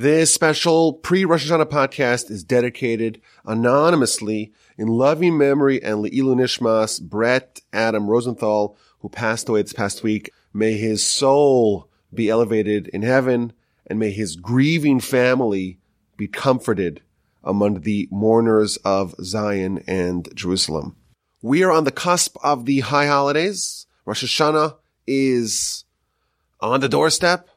This special pre-Rosh Hashanah podcast is dedicated anonymously in loving memory and Le'ilu Nishmas, Brett Adam Rosenthal, who passed away this past week. May his soul be elevated in heaven and may his grieving family be comforted among the mourners of Zion and Jerusalem. We are on the cusp of the high holidays. Rosh Hashanah is on the doorstep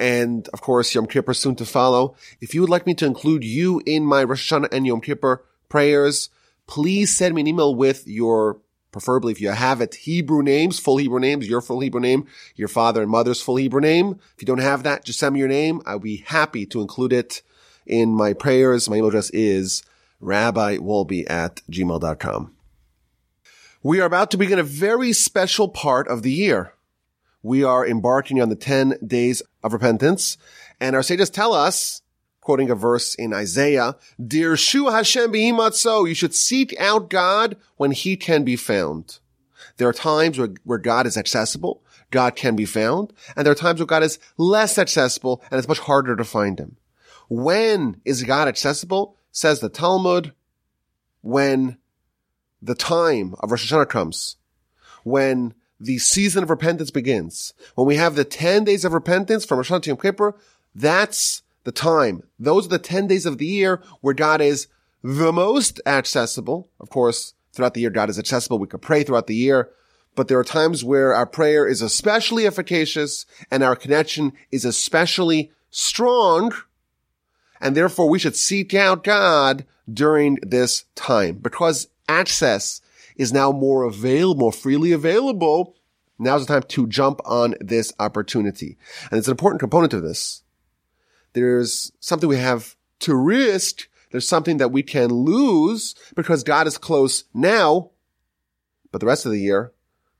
and of course Yom Kippur soon to follow. If you would like me to include you in my Rosh Hashanah and Yom Kippur prayers, please send me an email with your, preferably if you have it, Hebrew names, full Hebrew names, your full Hebrew name, your father and mother's full Hebrew name. If you don't have that, just send me your name. I'll be happy to include it in my prayers. My email address is rabbiwolbe at gmail.com. We are about to begin a very special part of the year we are embarking on the 10 days of repentance. And our sages tell us, quoting a verse in Isaiah, Dirshu Hashem b'imatzo, you should seek out God when he can be found. There are times where, where God is accessible, God can be found, and there are times where God is less accessible and it's much harder to find him. When is God accessible? Says the Talmud, when the time of Rosh Hashanah comes, when the season of repentance begins. When we have the 10 days of repentance from Rosh Hashanah to Yom Kippur, that's the time. Those are the 10 days of the year where God is the most accessible. Of course, throughout the year, God is accessible. We could pray throughout the year, but there are times where our prayer is especially efficacious and our connection is especially strong. And therefore we should seek out God during this time because access is now more available, more freely available. Now's the time to jump on this opportunity. And it's an important component of this. There's something we have to risk. There's something that we can lose because God is close now, but the rest of the year,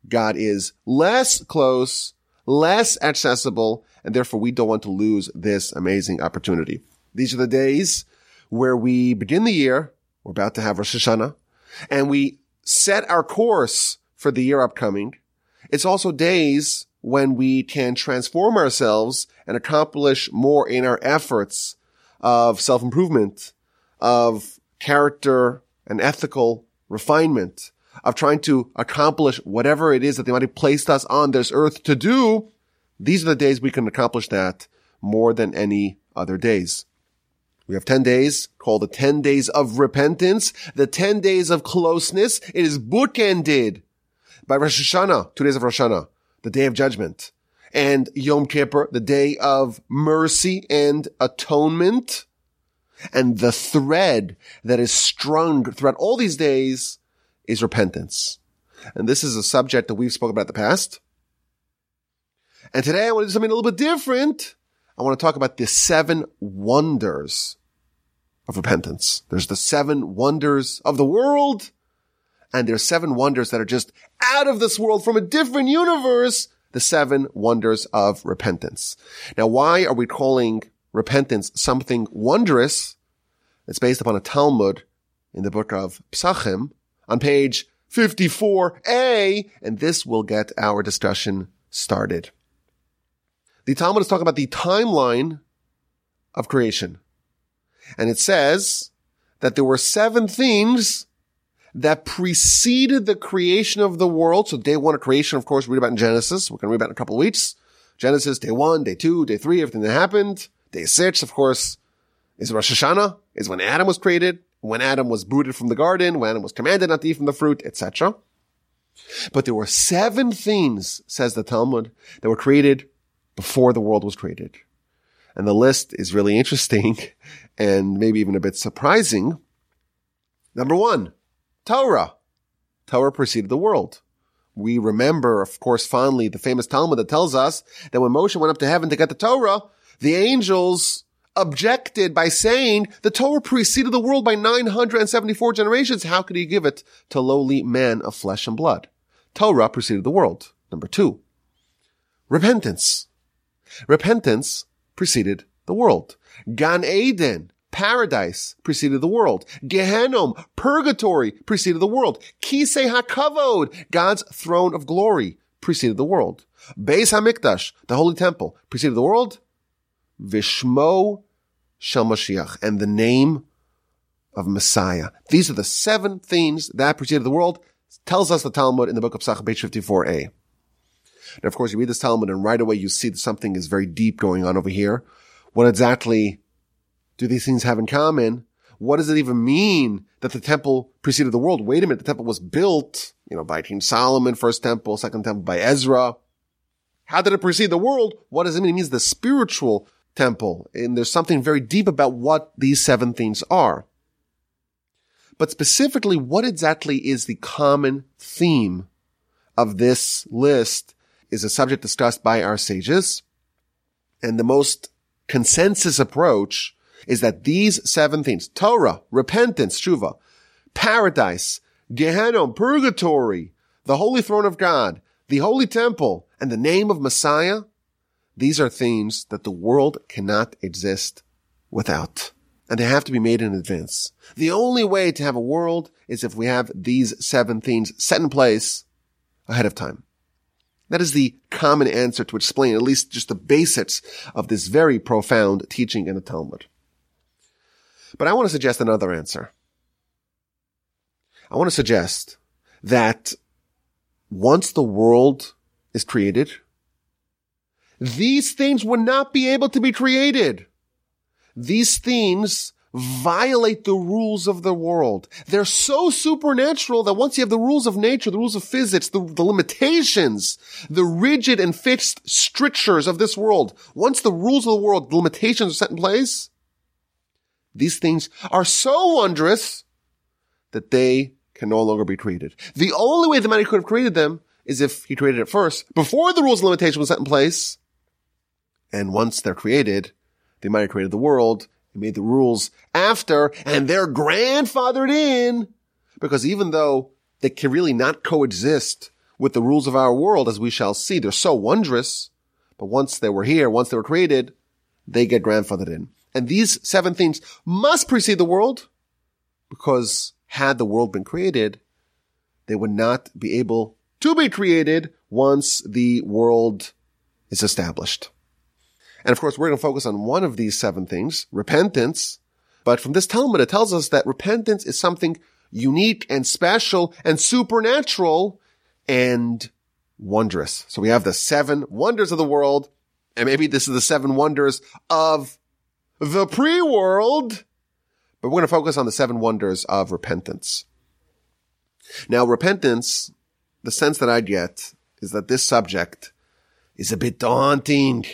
God is less close, less accessible, and therefore we don't want to lose this amazing opportunity. These are the days where we begin the year. We're about to have Rosh Hashanah and we set our course for the year upcoming. It's also days when we can transform ourselves and accomplish more in our efforts of self-improvement, of character and ethical refinement, of trying to accomplish whatever it is that the Almighty have placed us on this earth to do. These are the days we can accomplish that more than any other days. We have 10 days called the 10 days of repentance, the 10 days of closeness. It is bookended by Rosh Hashanah, two days of Rosh Hashanah, the day of judgment, and Yom Kippur, the day of mercy and atonement. And the thread that is strung throughout all these days is repentance. And this is a subject that we've spoken about in the past. And today I want to do something a little bit different. I want to talk about the seven wonders of repentance. There's the seven wonders of the world, and there's seven wonders that are just out of this world from a different universe. The seven wonders of repentance. Now, why are we calling repentance something wondrous? It's based upon a Talmud in the book of Pesachim on page 54a, and this will get our discussion started. The Talmud is talking about the timeline of creation. And it says that there were seven things that preceded the creation of the world. So day one of creation, of course, we read about in Genesis. We're going to read about in a couple of weeks. Genesis, day one, day two, day three, everything that happened. Day six, of course, is Rosh Hashanah, is when Adam was created, when Adam was booted from the garden, when Adam was commanded not to eat from the fruit, etc. But there were seven things, says the Talmud, that were created before the world was created. And the list is really interesting and maybe even a bit surprising. Number one, Torah. Torah preceded the world. We remember, of course, fondly the famous Talmud that tells us that when Moshe went up to heaven to get the Torah, the angels objected by saying the Torah preceded the world by 974 generations. How could he give it to lowly men of flesh and blood? Torah preceded the world. Number two, repentance. Repentance preceded the world. Gan Eden, paradise, preceded the world. Gehenom, purgatory, preceded the world. Kisei HaKavod, God's throne of glory, preceded the world. Beis HaMikdash, the holy temple, preceded the world. Vishmo Shel Mashiach, and the name of Messiah. These are the seven themes that preceded the world, tells us the Talmud in the book of Pesach, page 54a. And of course, you read this Talmud and right away you see that something is very deep going on over here. What exactly do these things have in common? What does it even mean that the temple preceded the world? Wait a minute, the temple was built, you know, by King Solomon, first temple, second temple by Ezra. How did it precede the world? What does it mean? It means the spiritual temple. And there's something very deep about what these seven things are. But specifically, what exactly is the common theme of this list is a subject discussed by our sages. And the most consensus approach is that these seven things, Torah, repentance, tshuva, paradise, Gehenna, purgatory, the holy throne of God, the holy temple, and the name of Messiah, these are things that the world cannot exist without. And they have to be made in advance. The only way to have a world is if we have these seven themes set in place ahead of time. That is the common answer to explain at least just the basics of this very profound teaching in the Talmud. But I want to suggest another answer. I want to suggest that once the world is created, these things would not be able to be created. These things violate the rules of the world. They're so supernatural that once you have the rules of nature, the rules of physics, the, the, limitations, the rigid and fixed strictures of this world, once the rules of the world, the limitations are set in place, these things are so wondrous that they can no longer be created. The only way the man could have created them is if he created it first, before the rules and limitations were set in place. And once they're created, they might have created the world and made the rules after, and they're grandfathered in. Because even though they can really not coexist with the rules of our world, as we shall see, they're so wondrous. But once they were here, once they were created, they get grandfathered in. And these seven things must precede the world because had the world been created, they would not be able to be created once the world is established. And of course, we're going to focus on one of these seven things, repentance. But from this Talmud, it tells us that repentance is something unique and special and supernatural and wondrous. So we have the seven wonders of the world. And maybe this is the seven wonders of the pre-world, but we're going to focus on the seven wonders of repentance. Now, repentance, the sense that I get is that this subject is a bit daunting.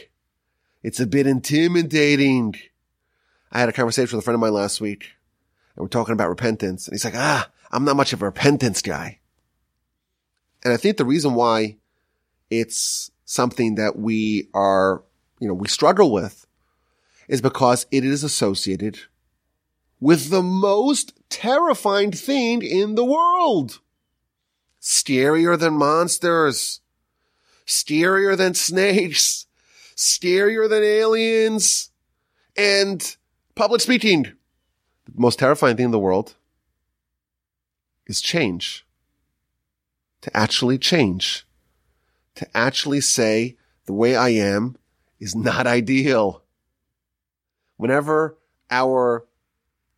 It's a bit intimidating. I had a conversation with a friend of mine last week and we're talking about repentance and he's like, ah, I'm not much of a repentance guy. And I think the reason why it's something that we are, you know, we struggle with is because it is associated with the most terrifying thing in the world. Scarier than monsters. Scarier than snakes. Scarier than aliens. And public speaking. The most terrifying thing in the world is change. To actually change. To actually say the way I am is not ideal whenever our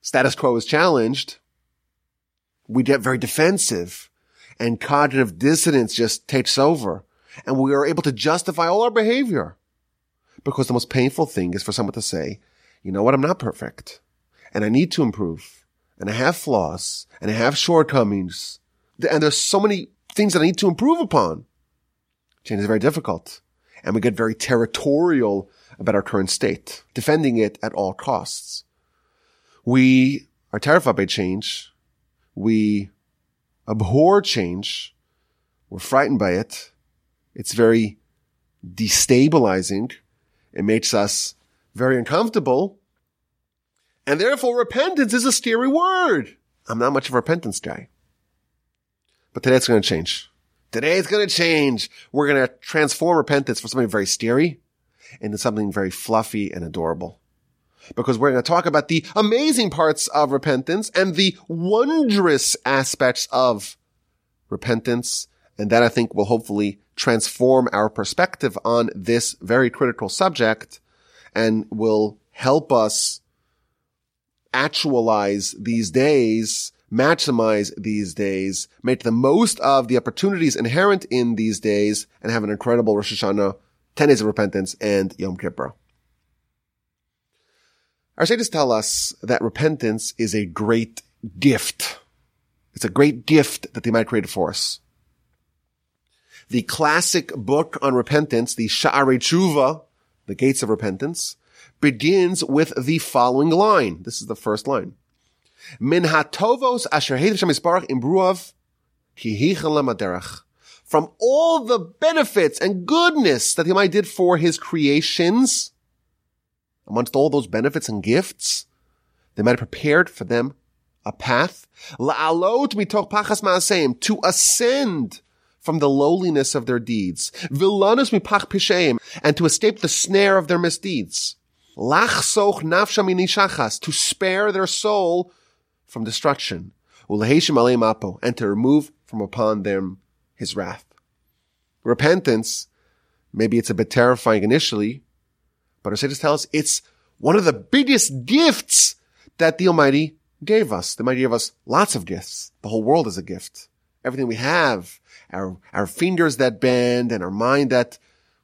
status quo is challenged, we get very defensive and cognitive dissonance just takes over and we are able to justify all our behavior because the most painful thing is for someone to say, you know what? I'm not perfect and I need to improve and I have flaws and I have shortcomings and there's so many things that I need to improve upon. Change is very difficult and we get very territorial about our current state, defending it at all costs. We are terrified by change. We abhor change. We're frightened by it. It's very destabilizing. It makes us very uncomfortable. And therefore repentance is a scary word. I'm not much of a repentance guy. But today it's going to change. Today it's going to change. We're going to transform repentance from something very scary into something very fluffy and adorable. Because we're going to talk about the amazing parts of repentance and the wondrous aspects of repentance. And that I think will hopefully transform our perspective on this very critical subject and will help us actualize these days, maximize these days, make the most of the opportunities inherent in these days, and have an incredible Rosh Hashanah, 10 days of repentance, and Yom Kippur. Our sages tell us that repentance is a great gift. It's a great gift that the Almighty created for us. The classic book on repentance, the Sha'arei Tshuva, the Gates of Repentance, begins with the following line. This is the first line. Min hatovos asher imbruav From all the benefits and goodness that might did for His creations, amongst all those benefits and gifts, they might have prepared for them a path, la'alot mitoch pachas ma'aseim, to ascend from the lowliness of their deeds, vilanus mipach and to escape the snare of their misdeeds, to spare their soul from destruction, uleheshim and to remove from upon them his wrath. Repentance, maybe it's a bit terrifying initially, but our sages tell us it's one of the biggest gifts that the Almighty gave us. The Almighty gave us lots of gifts. The whole world is a gift. Everything we have, our, our fingers that bend and our mind that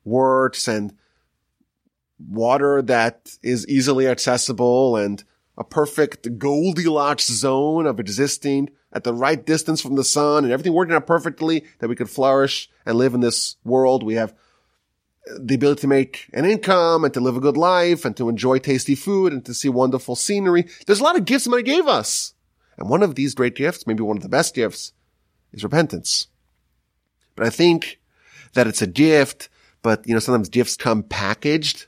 works and water that is easily accessible and a perfect Goldilocks zone of existing at the right distance from the sun and everything working out perfectly that we could flourish and live in this world. We have the ability to make an income and to live a good life and to enjoy tasty food and to see wonderful scenery. There's a lot of gifts somebody gave us. And one of these great gifts, maybe one of the best gifts, is repentance. But I think that it's a gift, but you know, sometimes gifts come packaged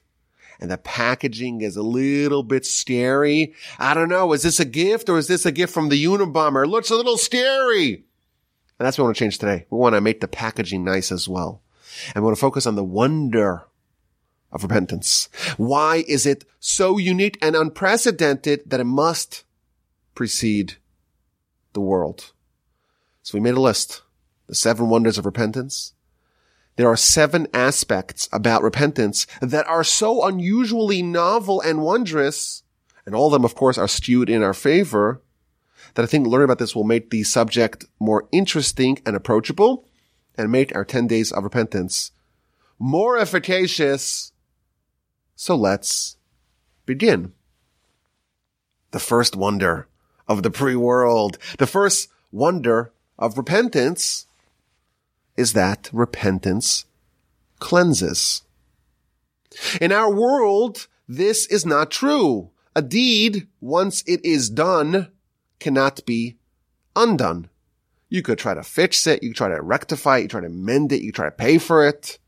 and the packaging is a little bit scary. I don't know. Is this a gift or is this a gift from the Unabomber? It looks a little scary. And that's what we want to change today. We want to make the packaging nice as well. And we want to focus on the wonder of repentance. Why is it so unique and unprecedented that it must precede the world? So we made a list. The seven wonders of repentance. There are seven aspects about repentance that are so unusually novel and wondrous, and all of them, of course, are skewed in our favor, that I think learning about this will make the subject more interesting and approachable and make our 10 days of repentance more efficacious. So let's begin. The first wonder of the pre-world, the first wonder of repentance is that repentance cleanses. In our world, this is not true. A deed, once it is done, cannot be undone. You could try to fix it. You could try to rectify it. You try to mend it. You try to pay for it.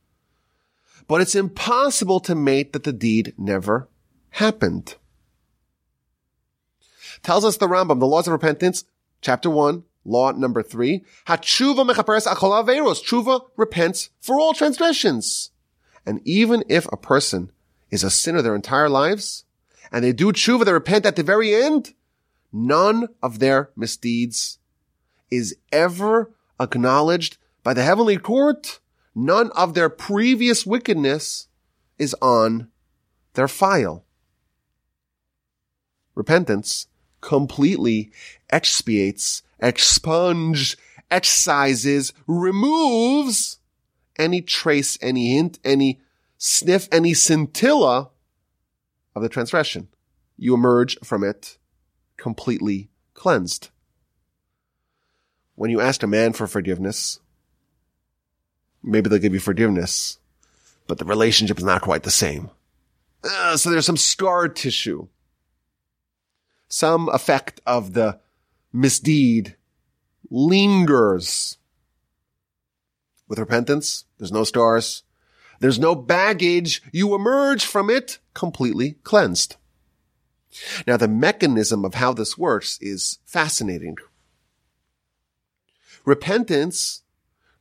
But it's impossible to make that the deed never happened. Tells us the Rambam, the laws of repentance, chapter one, law number three. Hatshuva mechaperes achol averos. Tshuva repents for all transgressions. And even if a person is a sinner their entire lives, and they do tshuva, they repent at the very end, none of their misdeeds is ever acknowledged by the heavenly court. None of their previous wickedness is on their file. Repentance completely expiates, expunges, excises, removes any trace, any hint, any sniff, any scintilla of the transgression. You emerge from it completely cleansed when you ask a man for forgiveness, maybe they'll give you forgiveness, but the relationship is not quite the same. Uh, so there's some scar tissue. Some effect of the misdeed lingers. With repentance, there's no scars. There's no baggage. You emerge from it completely cleansed. Now, the mechanism of how this works is fascinating. Repentance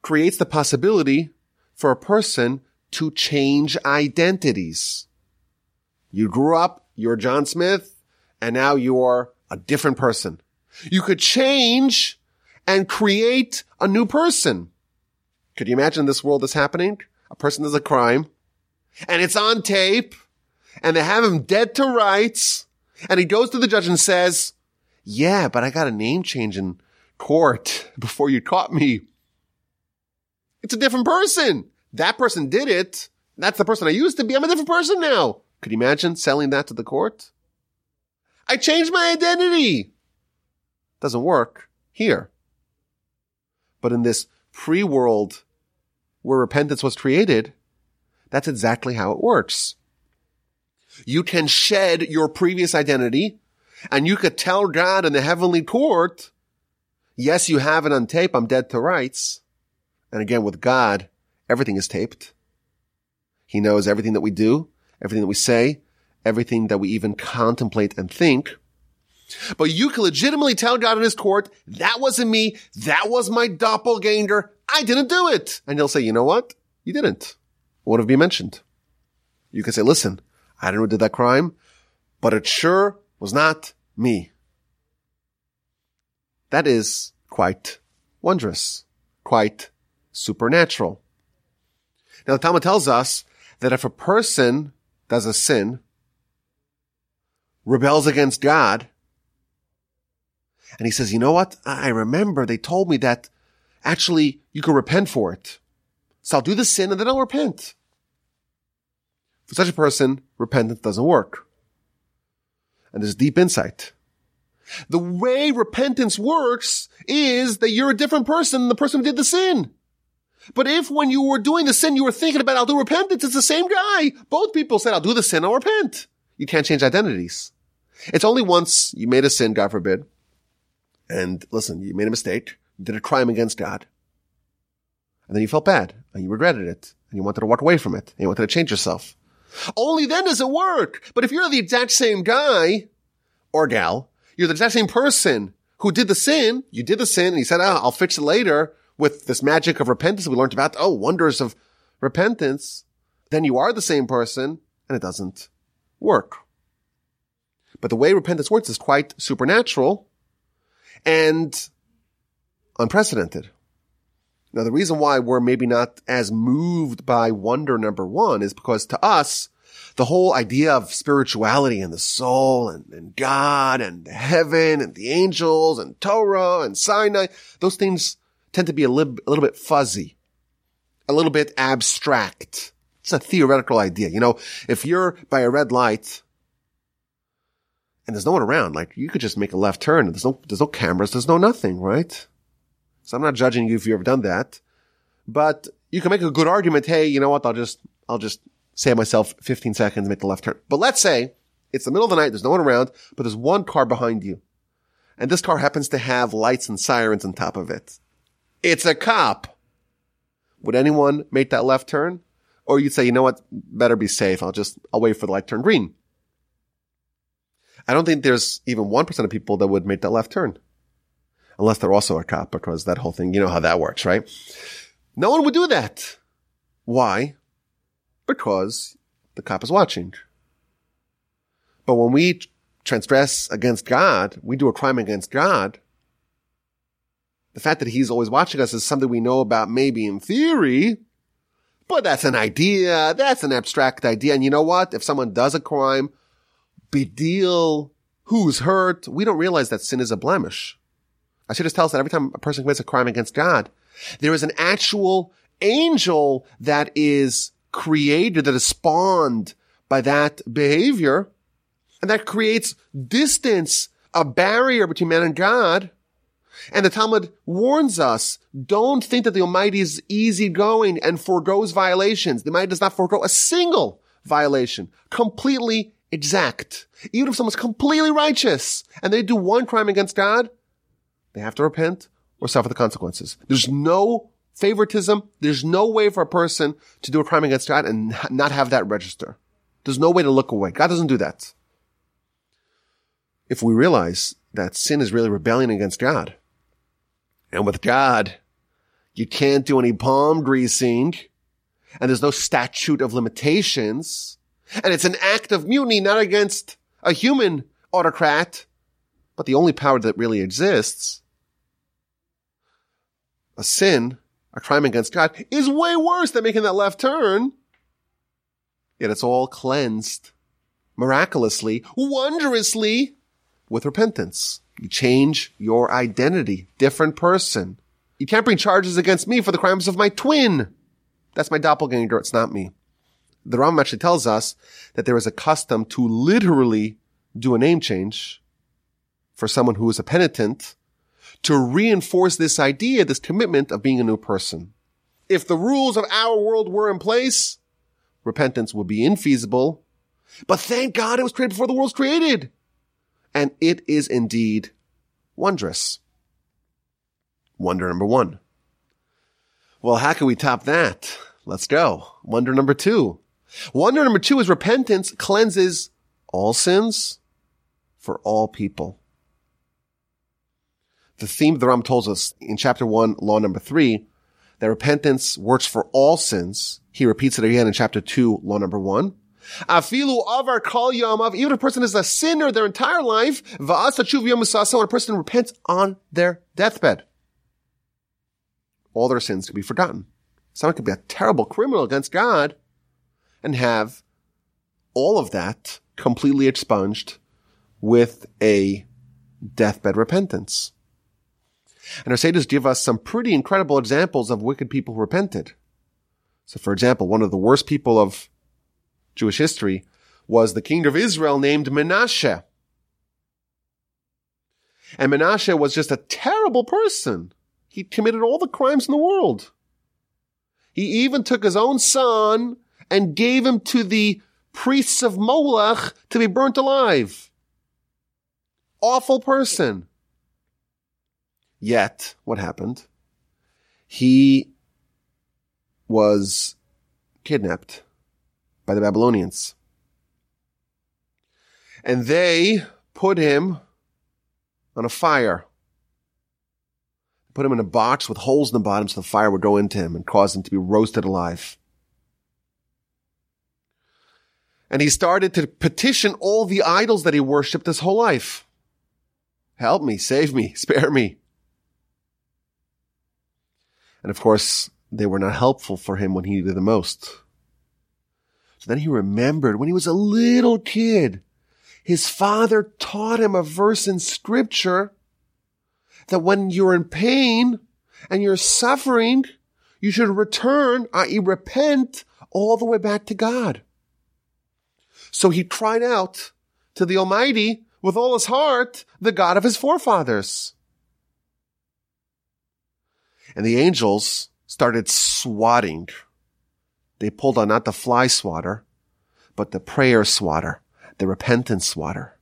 creates the possibility for a person to change identities. You grew up, you're John Smith, and now you're a different person. You could change and create a new person. Could you imagine this world is happening? A person does a crime and it's on tape and they have him dead to rights And he goes to the judge and says, yeah, but I got a name change in court before you caught me. It's a different person. That person did it. That's the person I used to be. I'm a different person now. Could you imagine selling that to the court? I changed my identity. Doesn't work here. But in this pre-world where repentance was created, that's exactly how it works. You can shed your previous identity and you could tell God in the heavenly court, yes, you have it on tape. I'm dead to rights. And again, with God, everything is taped. He knows everything that we do, everything that we say, everything that we even contemplate and think. But you can legitimately tell God in his court, that wasn't me. That was my doppelganger. I didn't do it. And he'll say, you know what? You didn't. What have you mentioned? You can say, listen, I don't know who did that crime, but it sure was not me. That is quite wondrous, quite supernatural. Now the Talmud tells us that if a person does a sin, rebels against God, and he says, you know what? I remember they told me that actually you can repent for it. So I'll do the sin and then I'll repent. For such a person, repentance doesn't work. And there's deep insight. The way repentance works is that you're a different person than the person who did the sin. But if when you were doing the sin, you were thinking about, I'll do repentance, it's the same guy. Both people said, I'll do the sin, I'll repent. You can't change identities. It's only once you made a sin, God forbid. And listen, you made a mistake, did a crime against God. And then you felt bad and you regretted it and you wanted to walk away from it and you wanted to change yourself. Only then does it work. But if you're the exact same guy or gal, you're the exact same person who did the sin, you did the sin and you said, oh, I'll fix it later with this magic of repentance we learned about, oh, wonders of repentance, then you are the same person and it doesn't work. But the way repentance works is quite supernatural and unprecedented. Now, the reason why we're maybe not as moved by wonder number one is because to us, the whole idea of spirituality and the soul and, and God and heaven and the angels and Torah and Sinai, those things tend to be a, li- a little bit fuzzy, a little bit abstract. It's a theoretical idea. You know, if you're by a red light and there's no one around, like you could just make a left turn. There's no, there's no cameras. There's no nothing, right? So I'm not judging you if you've ever done that, but you can make a good argument. Hey, you know what? I'll just, I'll just save myself 15 seconds, make the left turn. But let's say it's the middle of the night. There's no one around, but there's one car behind you. And this car happens to have lights and sirens on top of it. It's a cop. Would anyone make that left turn? Or you'd say, you know what? Better be safe. I'll just, I'll wait for the light turn green. I don't think there's even 1% of people that would make that left turn unless they're also a cop, because that whole thing, you know how that works, right? No one would do that. Why? Because the cop is watching. But when we transgress against God, we do a crime against God. The fact that he's always watching us is something we know about maybe in theory, but that's an idea. That's an abstract idea. And you know what? If someone does a crime, big deal. Who's hurt? We don't realize that sin is a blemish. I should just tell us that every time a person commits a crime against God, there is an actual angel that is created, that is spawned by that behavior. And that creates distance, a barrier between man and God. And the Talmud warns us, don't think that the Almighty is easygoing and foregoes violations. The Almighty does not forego a single violation. Completely exact. Even if someone's completely righteous and they do one crime against God, they have to repent or suffer the consequences. There's no favoritism. There's no way for a person to do a crime against God and not have that register. There's no way to look away. God doesn't do that. If we realize that sin is really rebellion against God, and with God, you can't do any palm greasing, and there's no statute of limitations, and it's an act of mutiny not against a human autocrat, but the only power that really exists, a sin, a crime against God, is way worse than making that left turn. Yet it's all cleansed miraculously, wondrously with repentance. You change your identity, different person. You can't bring charges against me for the crimes of my twin. That's my doppelganger. It's not me. The Rambam actually tells us that there is a custom to literally do a name change for someone who is a penitent to reinforce this idea, this commitment of being a new person. If the rules of our world were in place, repentance would be infeasible. But thank God it was created before the world was created. And it is indeed wondrous. Wonder number one. Well, how can we top that? Let's go. Wonder number two. Wonder number two is repentance cleanses all sins for all people. The theme the Rambam tells us in chapter one, law number three, that repentance works for all sins. He repeats it again in chapter two, law number one. Afilu avar yamav, even if a person is a sinner their entire life, va'as when a person repents on their deathbed. All their sins can be forgotten. Someone could be a terrible criminal against God and have all of that completely expunged with a deathbed repentance. And our sages give us some pretty incredible examples of wicked people who repented. So for example, one of the worst people of Jewish history was the king of Israel named Menashe. And Menashe was just a terrible person. He committed all the crimes in the world. He even took his own son and gave him to the priests of Moloch to be burnt alive. Awful person. Yet, what happened? He was kidnapped by the Babylonians. And they put him on a fire. Put him in a box with holes in the bottom so the fire would go into him and cause him to be roasted alive. And he started to petition all the idols that he worshiped his whole life. Help me, save me, spare me. And of course, they were not helpful for him when he needed the most. So then he remembered when he was a little kid, his father taught him a verse in scripture that when you're in pain and you're suffering, you should return, i.e. repent all the way back to God. So he cried out to the Almighty with all his heart, the God of his forefathers. And the angels started swatting. They pulled on not the fly swatter, but the prayer swatter, the repentance swatter.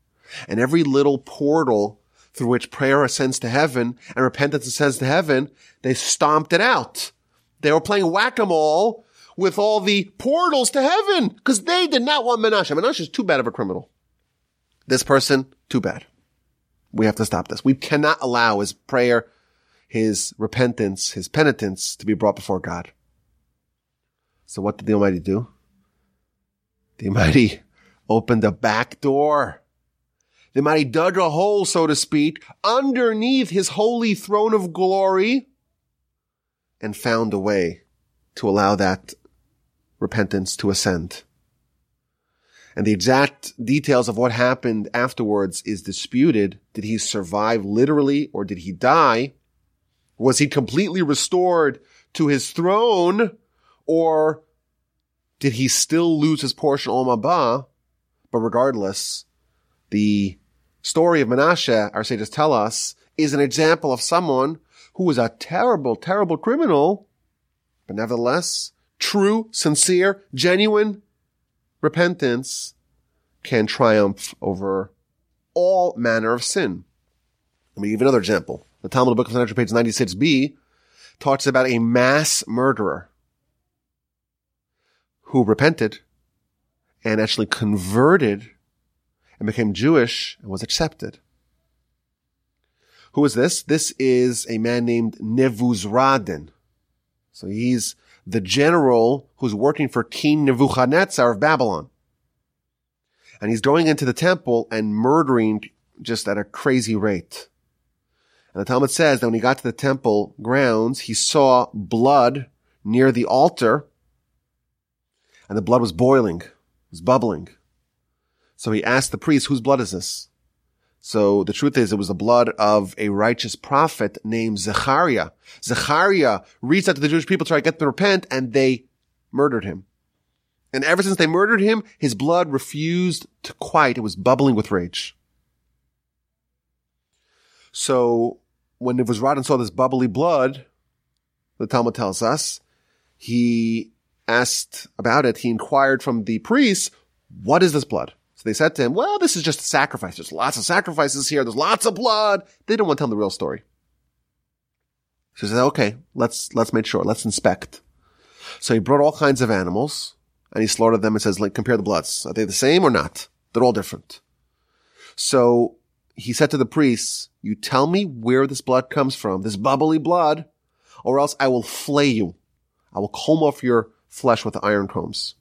And every little portal through which prayer ascends to heaven and repentance ascends to heaven, they stomped it out. They were playing whack-a-mole with all the portals to heaven because they did not want Menashe. Menashe is too bad of a criminal. This person, too bad. We have to stop this. We cannot allow his prayer, his repentance, his penitence to be brought before God. So what did the Almighty do? The Almighty opened a back door. The Almighty dug a hole, so to speak, underneath his holy throne of glory and found a way to allow that repentance to ascend. And the exact details of what happened afterwards is disputed. Did he survive literally or did he die? Was he completely restored to his throne or did he still lose his portion Olam Haba? But regardless, the story of Menashe, our sages tell us, is an example of someone who was a terrible, terrible criminal, but nevertheless true, sincere, genuine repentance can triumph over all manner of sin. Let me give you another example. The Talmud Book of Sanhedrin, page 96b, talks about a mass murderer who repented and actually converted and became Jewish and was accepted. Who is this? This is a man named Nebuzaradan. So he's the general who's working for King Nebuchadnezzar of Babylon. And he's going into the temple and murdering just at a crazy rate. And the Talmud says that when he got to the temple grounds, he saw blood near the altar and the blood was boiling, was bubbling. So he asked the priest, whose blood is this? So the truth is it was the blood of a righteous prophet named Zechariah. Zechariah reached out to the Jewish people to try to get them to repent and they murdered him. And ever since they murdered him, his blood refused to quiet. It was bubbling with rage. So when Nebuzaradan saw this bubbly blood, the Talmud tells us, he asked about it. He inquired from the priests, what is this blood? They said to him, well, this is just a sacrifice. There's lots of sacrifices here. There's lots of blood. They didn't want to tell the real story. So he said, okay, let's, let's make sure. Let's inspect. So he brought all kinds of animals and he slaughtered them and says, like, compare the bloods. Are they the same or not? They're all different. So he said to the priests, you tell me where this blood comes from, this bubbly blood, or else I will flay you. I will comb off your flesh with iron combs.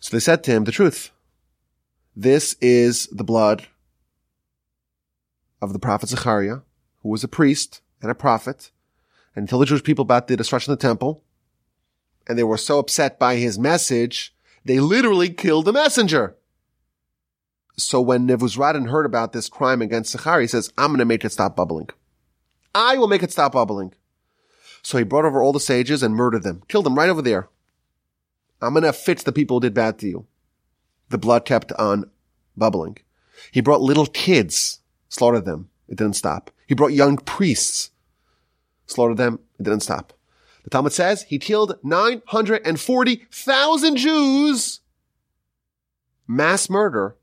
So they said to him the truth. This is the blood of the prophet Zechariah, who was a priest and a prophet, and told the Jewish people about the destruction of the temple, and they were so upset by his message, they literally killed the messenger. So when Nebuzaradan heard about this crime against Zechariah, he says, I'm going to make it stop bubbling. I will make it stop bubbling. So he brought over all the sages and murdered them, killed them right over there. I'm going to fix the people who did bad to you. The blood kept on bubbling. He brought little kids, slaughtered them. It didn't stop. He brought young priests, slaughtered them. It didn't stop. The Talmud says he killed 940,000 Jews. Mass murder.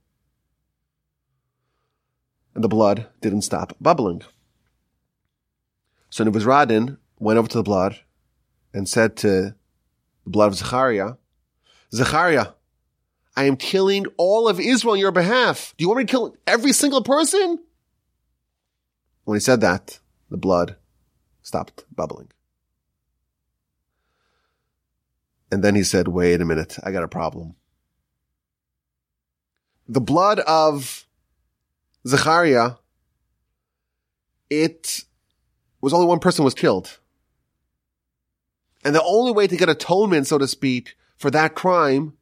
And the blood didn't stop bubbling. So Nebuzaradan went over to the blood and said to the blood of Zechariah, Zechariah, I am killing all of Israel on your behalf. Do you want me to kill every single person? When he said that, the blood stopped bubbling. And then he said, wait a minute, I got a problem. The blood of Zechariah, it was only one person was killed. And the only way to get atonement, so to speak, for that crime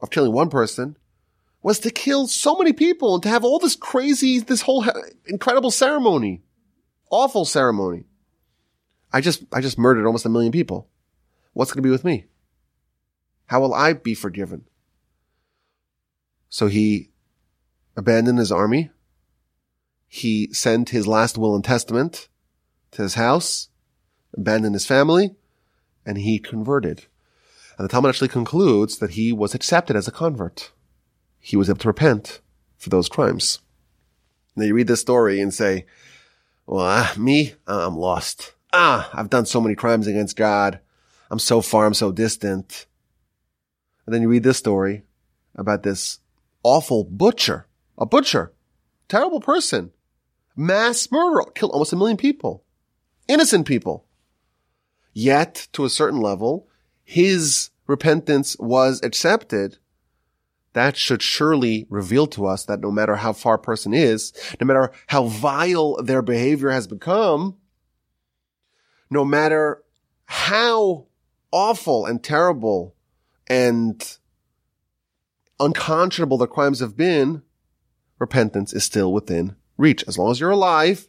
of killing one person was to kill so many people and to have all this crazy, this whole incredible ceremony, awful ceremony. I just, I just murdered almost a million people. What's going to be with me? How will I be forgiven? So he abandoned his army. He sent his last will and testament to his house, abandoned his family, and he converted. And the Talmud actually concludes that he was accepted as a convert. He was able to repent for those crimes. Now you read this story and say, well, ah, me, I'm lost. Ah, I've done so many crimes against God. I'm so far, I'm so distant. And then you read this story about this awful butcher, a butcher, terrible person, mass murderer, killed almost a million people, innocent people. Yet, to a certain level, his repentance was accepted, that should surely reveal to us that no matter how far a person is, no matter how vile their behavior has become, no matter how awful and terrible and unconscionable the crimes have been, repentance is still within reach. As long as you're alive,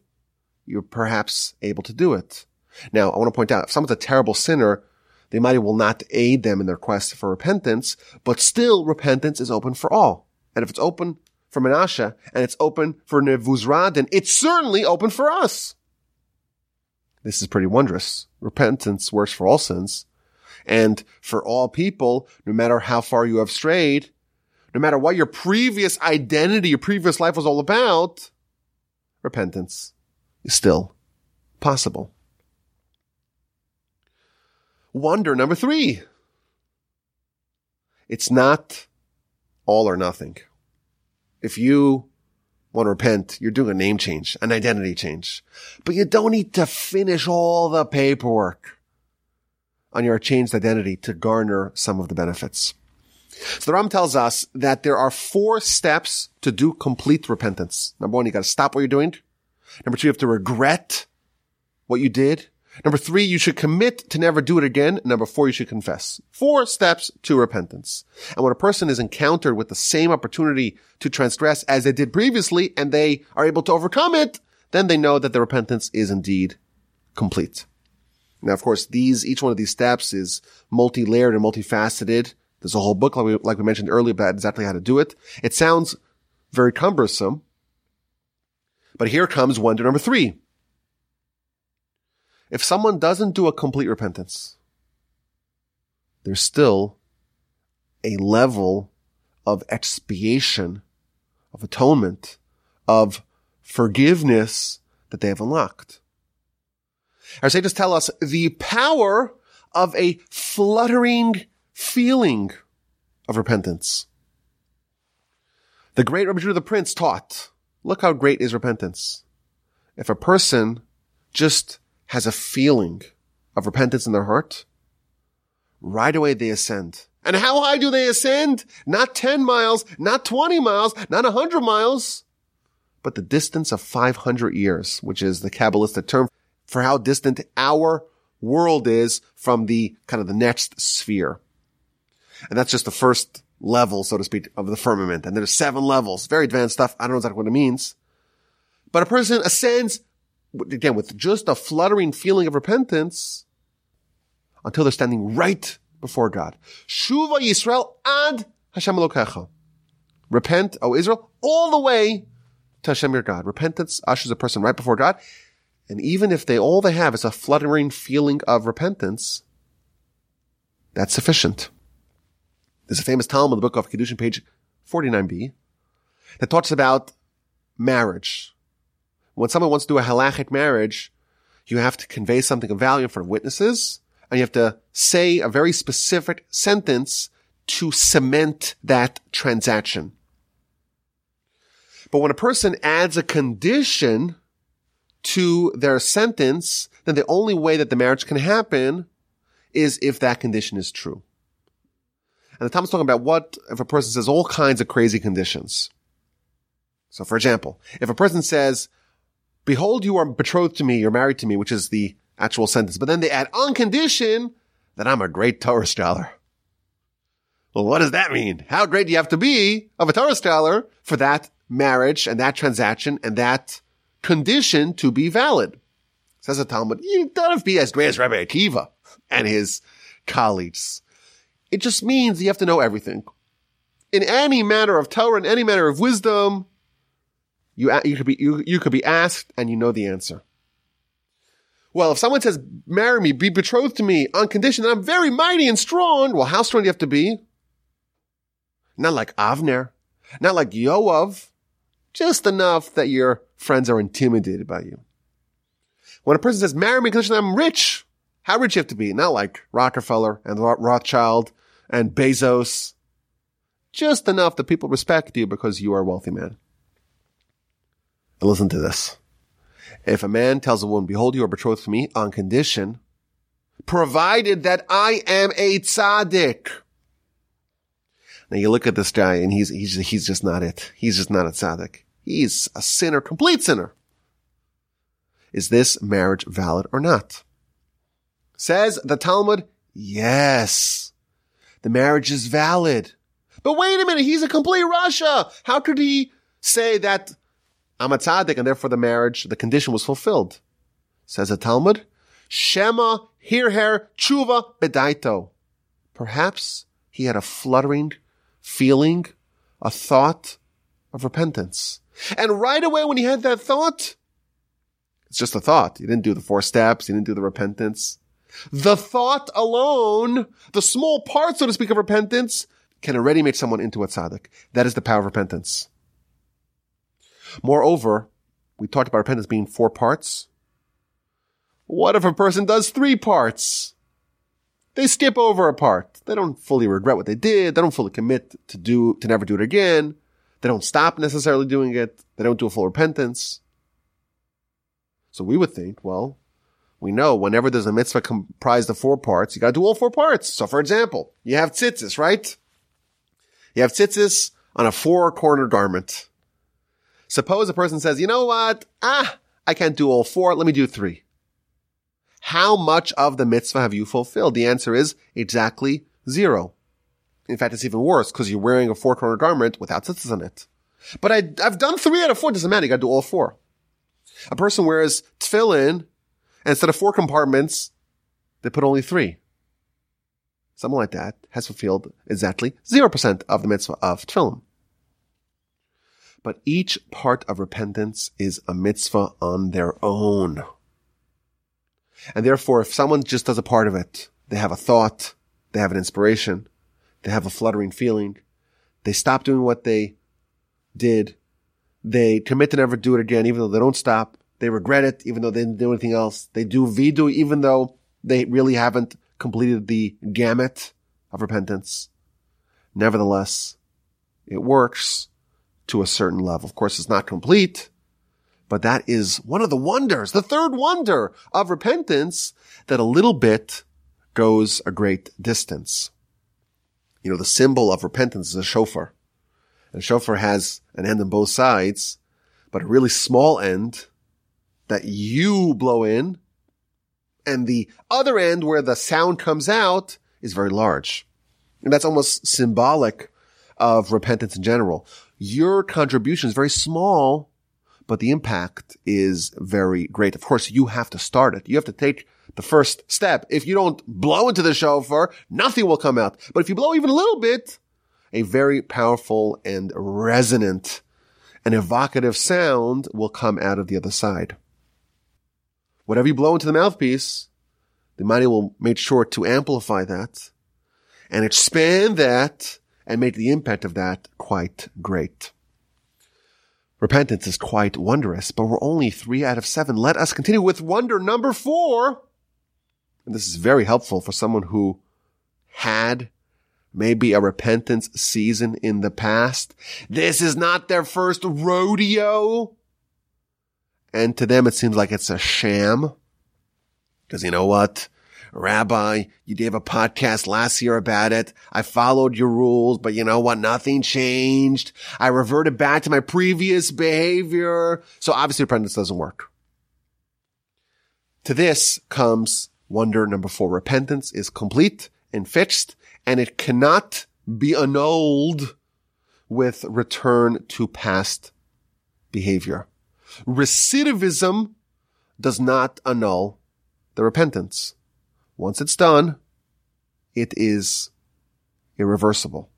you're perhaps able to do it. Now, I want to point out, if someone's a terrible sinner, the Almighty will not aid them in their quest for repentance, but still repentance is open for all. And if it's open for Menashe and it's open for Nebuzaradan, it's certainly open for us. This is pretty wondrous. Repentance works for all sins and for all people, no matter how far you have strayed, no matter what your previous identity, your previous life was all about, repentance is still possible wonder number three. It's not all or nothing. If you want to repent, you're doing a name change, an identity change, but you don't need to finish all the paperwork on your changed identity to garner some of the benefits. So the Rambam tells us that there are four steps to do complete repentance. Number one, you got to stop what you're doing. Number two, you have to regret what you did. Number three, you should commit to never do it again. Number four, you should confess. Four steps to repentance. And when a person is encountered with the same opportunity to transgress as they did previously and they are able to overcome it, then they know that the repentance is indeed complete. Now, of course, these, each one of these steps is multi-layered and multifaceted. There's a whole book, like we, like we mentioned earlier, about exactly how to do it. It sounds very cumbersome. But here comes wonder number three. If someone doesn't do a complete repentance, there's still a level of expiation, of atonement, of forgiveness that they have unlocked. Our sages tell us the power of a fluttering feeling of repentance. The great Rabbi Judah the Prince taught, look how great is repentance. If a person just has a feeling of repentance in their heart, right away they ascend. And how high do they ascend? Not 10 miles, not 20 miles, not 100 miles, but the distance of 500 years, which is the Kabbalistic term for how distant our world is from the kind of the next sphere. And that's just the first level, so to speak, of the firmament. And there's seven levels, very advanced stuff. I don't know exactly what it means. But a person ascends again, with just a fluttering feeling of repentance until they're standing right before God. Shuva Yisrael ad Hashem Elokecha. Repent, O Israel, all the way to Hashem your God. Repentance ushers a person right before God. And even if they, all they have is a fluttering feeling of repentance, that's sufficient. There's a famous Talmud in the book of Kiddushin, page 49b, that talks about marriage. When someone wants to do a halachic marriage, you have to convey something of value in front of witnesses, and you have to say a very specific sentence to cement that transaction. But when a person adds a condition to their sentence, then the only way that the marriage can happen is if that condition is true. And the Talmud's talking about what if a person says all kinds of crazy conditions. So for example, if a person says, behold, you are betrothed to me, you're married to me, which is the actual sentence, but then they add on condition that I'm a great Torah scholar. Well, what does that mean? How great do you have to be of a Torah scholar for that marriage and that transaction and that condition to be valid. Says the Talmud, you don't have to be as great as Rabbi Akiva and his colleagues. It just means you have to know everything. In any matter of Torah, in any matter of wisdom, you, you could be, you, you could be asked and you know the answer. Well, if someone says, marry me, be betrothed to me on condition that I'm very mighty and strong, well, how strong do you have to be? Not like Avner, not like Yoav, just enough that your friends are intimidated by you. When a person says, marry me because I'm rich, how rich you have to be? Not like Rockefeller and Rothschild and Bezos. Just enough that people respect you because you are a wealthy man. And listen to this. If a man tells a woman, behold, you are betrothed to me on condition, provided that I am a tzaddik. Now you look at this guy and he's, he's, he's just not it. He's just not a tzaddik. He's a sinner, complete sinner. Is this marriage valid or not? Says the Talmud, yes. The marriage is valid. But wait a minute, he's a complete Rasha. How could he say that I'm a tzaddik and therefore the marriage, the condition was fulfilled? Says the Talmud, Shema hirher tshuva bedaito. Perhaps he had a fluttering feeling, a thought of repentance. And right away when he had that thought, it's just a thought. He didn't do the four steps. He didn't do the repentance. The thought alone, the small part, so to speak, of repentance can already make someone into a tzaddik. That is the power of repentance. Moreover, we talked about repentance being four parts. What if a person does three parts? They skip over a part. They don't fully regret what they did. They don't fully commit to do, to never do it again. They don't stop necessarily doing it. They don't do a full repentance. So we would think, well, we know whenever there's a mitzvah comprised of four parts, you gotta do all four parts. So for example, you have tzitzis, right? You have tzitzis on a four corner garment. Suppose a person says, you know what? Ah, I can't do all four. Let me do three. how much of the mitzvah have you fulfilled? The answer is exactly zero. In fact, it's even worse because you're wearing a four corner garment without tzitzis on it. But I, have done three out of four. Doesn't matter. You got to do all four. A person wears tefillin instead of four compartments, they put only three. Someone like that has fulfilled exactly 0% of the mitzvah of tefillin. But each part of repentance is a mitzvah on their own. And therefore, if someone just does a part of it, they have a thought, they have an inspiration, they have a fluttering feeling, they stop doing what they did, they commit to never do it again, even though they don't stop, they regret it, even though they didn't do anything else, they do vidu, even though they really haven't completed the gamut of repentance. Nevertheless, it works to a certain level. Of course, it's not complete, but that is one of the wonders, the third wonder of repentance, that a little bit goes a great distance. You know, the symbol of repentance is a shofar. And a shofar has an end on both sides, but a really small end that you blow in, and the other end where the sound comes out is very large. And that's almost symbolic of repentance in general. Your contribution is very small, but the impact is very great. Of course, you have to start it. You have to take the first step. If you don't blow into the shofar, nothing will come out. But if you blow even a little bit, a very powerful and resonant and evocative sound will come out of the other side. Whatever you blow into the mouthpiece, the Almighty will make sure to amplify that and expand that and make the impact of that quite great. Repentance is quite wondrous, but we're only three out of seven. Let us continue with wonder number four. And this is very helpful for someone who had maybe a repentance season in the past. This is not their first rodeo. And to them, it seems like it's a sham. Cause you know what? Rabbi, you gave a podcast last year about it. I followed your rules, but you know what? Nothing changed. I reverted back to my previous behavior. So obviously repentance doesn't work. To this comes wonder number four. Repentance is complete and fixed and it cannot be annulled with return to past behavior. Recidivism does not annul the repentance. Once it's done, it is irreversible.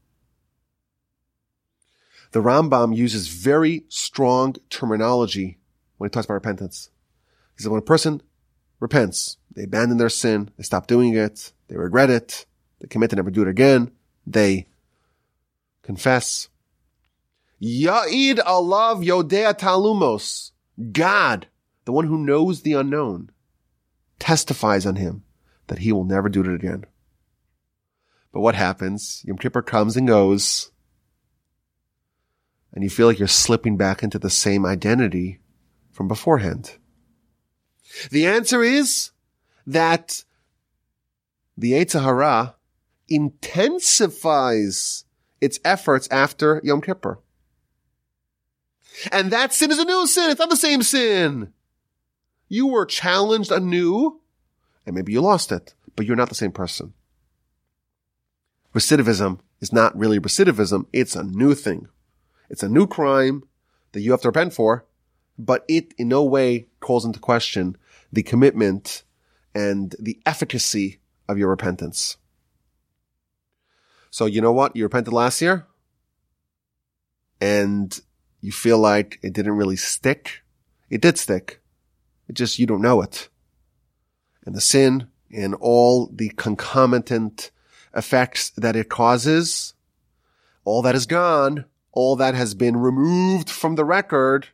The Rambam uses very strong terminology when he talks about repentance. He says when a person repents, they abandon their sin, they stop doing it, they regret it, they commit to never do it again, they confess. Ya'id alav yodea talumos. God, the one who knows the unknown, testifies on him that he will never do it again. But what happens? Yom Kippur comes and goes, and you feel like you're slipping back into the same identity from beforehand. The answer is that the Yetzer Hara intensifies its efforts after Yom Kippur. And that sin is a new sin. It's not the same sin. You were challenged anew and maybe you lost it, but you're not the same person. Recidivism is not really recidivism. It's a new thing. It's a new crime that you have to repent for, but it in no way calls into question the commitment and the efficacy of your repentance. So you know what? You repented last year and you feel like it didn't really stick. It did stick. It just, you don't know it and the sin and all the concomitant effects that it causes, all that is gone, all that has been removed from the record,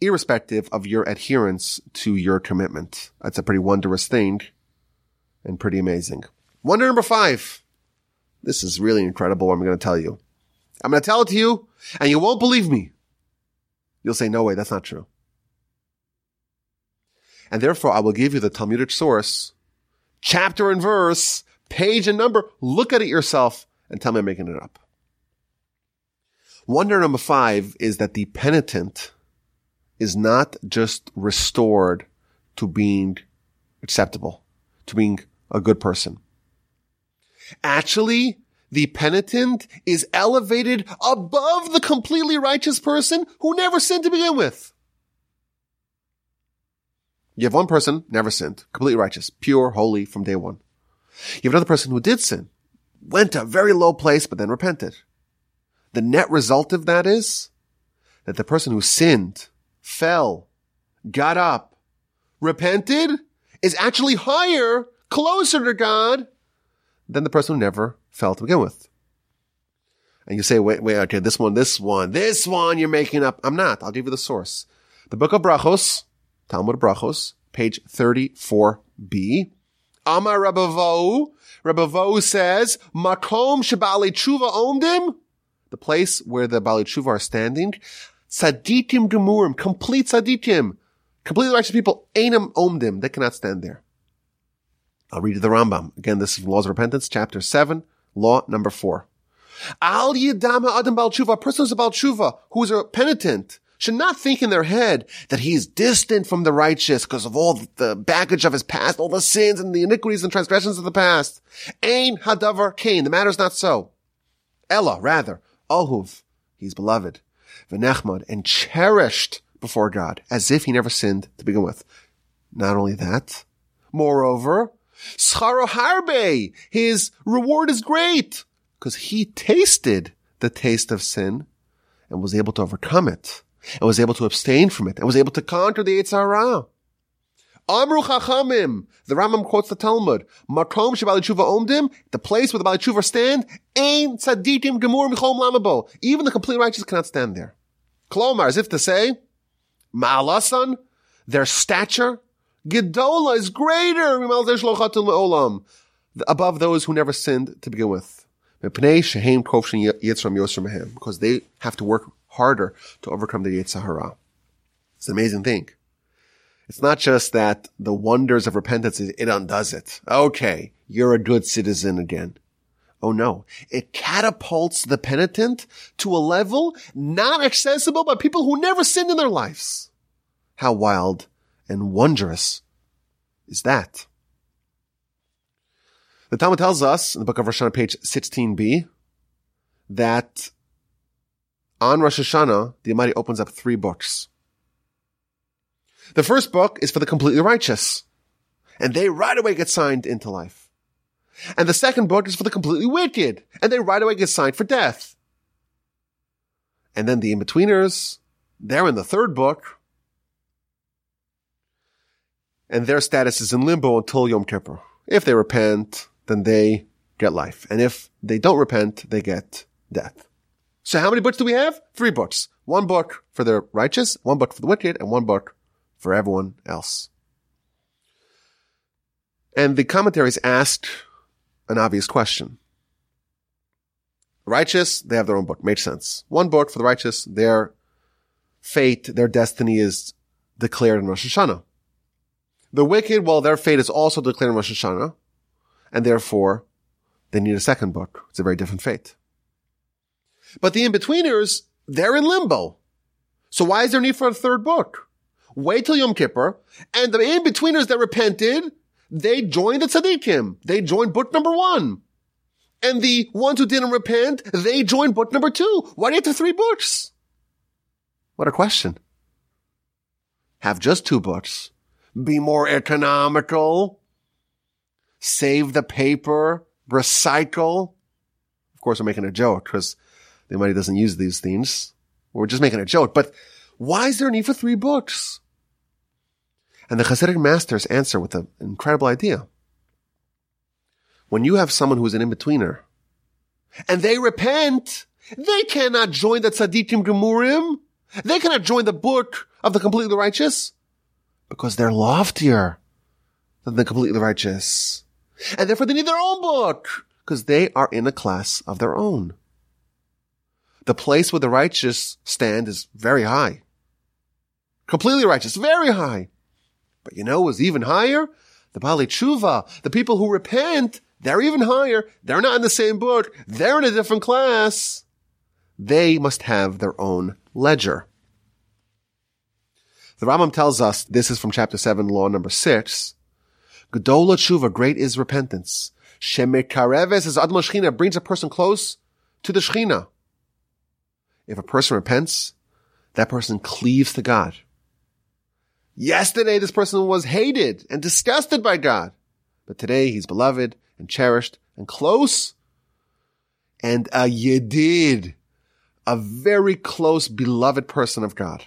irrespective of your adherence to your commitment. That's a pretty wondrous thing and pretty amazing. Wonder number five. This is really incredible what I'm going to tell you. I'm going to tell it to you and you won't believe me. You'll say, no way, that's not true and therefore I will give you the Talmudic source, chapter and verse, page and number. Look at it yourself and tell me I'm making it up. Wonder number five is that the penitent is not just restored to being acceptable to being a good person. Actually, the penitent is elevated above the completely righteous person who never sinned to begin with. You have one person, never sinned, completely righteous, pure, holy from day one. You have another person who did sin, went to a very low place, but then repented. The net result of that is that the person who sinned, fell, got up, repented, is actually higher, closer to God than the person who never fell to begin with. And you say, wait, wait, okay, this one, this one, this one you're making up. I'm not. I'll give you the source. The book of Brachos, Talmud Brachos, page 34b. Amar Rabavo, Rabavo says, Makom Shabali Tshuva Omdim, the place where the Bali Tshuva are standing, Tzadikim Gemurim, complete Tzadikim, completely righteous people, Einam Omdim, they cannot stand there. I'll read the Rambam. Again, this is Laws of Repentance, chapter 7, law number 4. Al Yidama Adam Bal Tshuva, a person who's a Bal Tshuva, who is a penitent, should not think in their head that he's distant from the righteous because of all the baggage of his past, all the sins and the iniquities and transgressions of the past. Ain hadavar kain. The matter is not so. Ella, rather, Ohuv, he's beloved, Venechmad, and cherished before God, as if he never sinned to begin with. Not only that, moreover, scharo harbe, his reward is great, because he tasted the taste of sin and was able to overcome it and was able to abstain from it and was able to conquer the Yetzer Hara. Amru Chachamim. The Rambam quotes the Talmud. Makom Shabali Tshuva Omdim, the place where the Bali Tshuva stand, Ein Tzadikim Gemur Michom Lamabo. Even the complete righteous cannot stand there. Klomar, as if to say, Ma'alasan, their stature, Gedola is greater, above those who never sinned to begin with. Because they have to work harder to overcome the Yetzer It's an amazing thing. It's not just that the wonders of repentance, it undoes it. Okay, you're a good citizen again. Oh no, it catapults the penitent to a level not accessible by people who never sinned in their lives. How wild and wondrous is that? The Talmud tells us in the book of Rosh Hashanah, page 16b, that on Rosh Hashanah, the Almighty opens up three books. The first book is for the completely righteous, and they right away get signed into life. And the second book is for the completely wicked, and they right away get signed for death. And then the in-betweeners, they're in the third book, and their status is in limbo until Yom Kippur. If they repent, then they get life. And if they don't repent, they get death. So how many books do we have? Three books. One book for the righteous, one book for the wicked, and one book for everyone else. And the commentaries asked an obvious question. Righteous, they have their own book. Makes sense. One book for the righteous, their fate, their destiny is declared in Rosh Hashanah. The wicked, well, their fate is also declared in Rosh Hashanah, and therefore they need a second book. It's a very different fate. But the in-betweeners, they're in limbo. So why is there need for a third book? Wait till Yom Kippur, and the in-betweeners that repented, they joined the tzaddikim. They joined book number one. And the ones who didn't repent, they joined book number two. Why do you have three books? What a question. Have just two books. Be more economical. Save the paper. Recycle. Of course, I'm making a joke because the Almighty doesn't use these themes. We're just making a joke. But why is there a need for three books? And the Hasidic masters answer with an incredible idea. When you have someone who's an in-betweener, and they repent, they cannot join the tzaddikim gemurim. They cannot join the book of the completely righteous because they're loftier than the completely righteous. And therefore they need their own book because they are in a class of their own. The place where the righteous stand is very high. Completely righteous, very high. But you know who's even higher? The Bali Tshuva, the people who repent, they're even higher. They're not in the same book. They're in a different class. They must have their own ledger. The Rambam tells us, this is from chapter 7, law number 6, Gedola tshuva, great is repentance. Shemekareves as Adma Shechina brings a person close to the Shechina. If a person repents, that person cleaves to God. Yesterday, this person was hated and disgusted by God, but today he's beloved and cherished and close and a yedid, a very close, beloved person of God.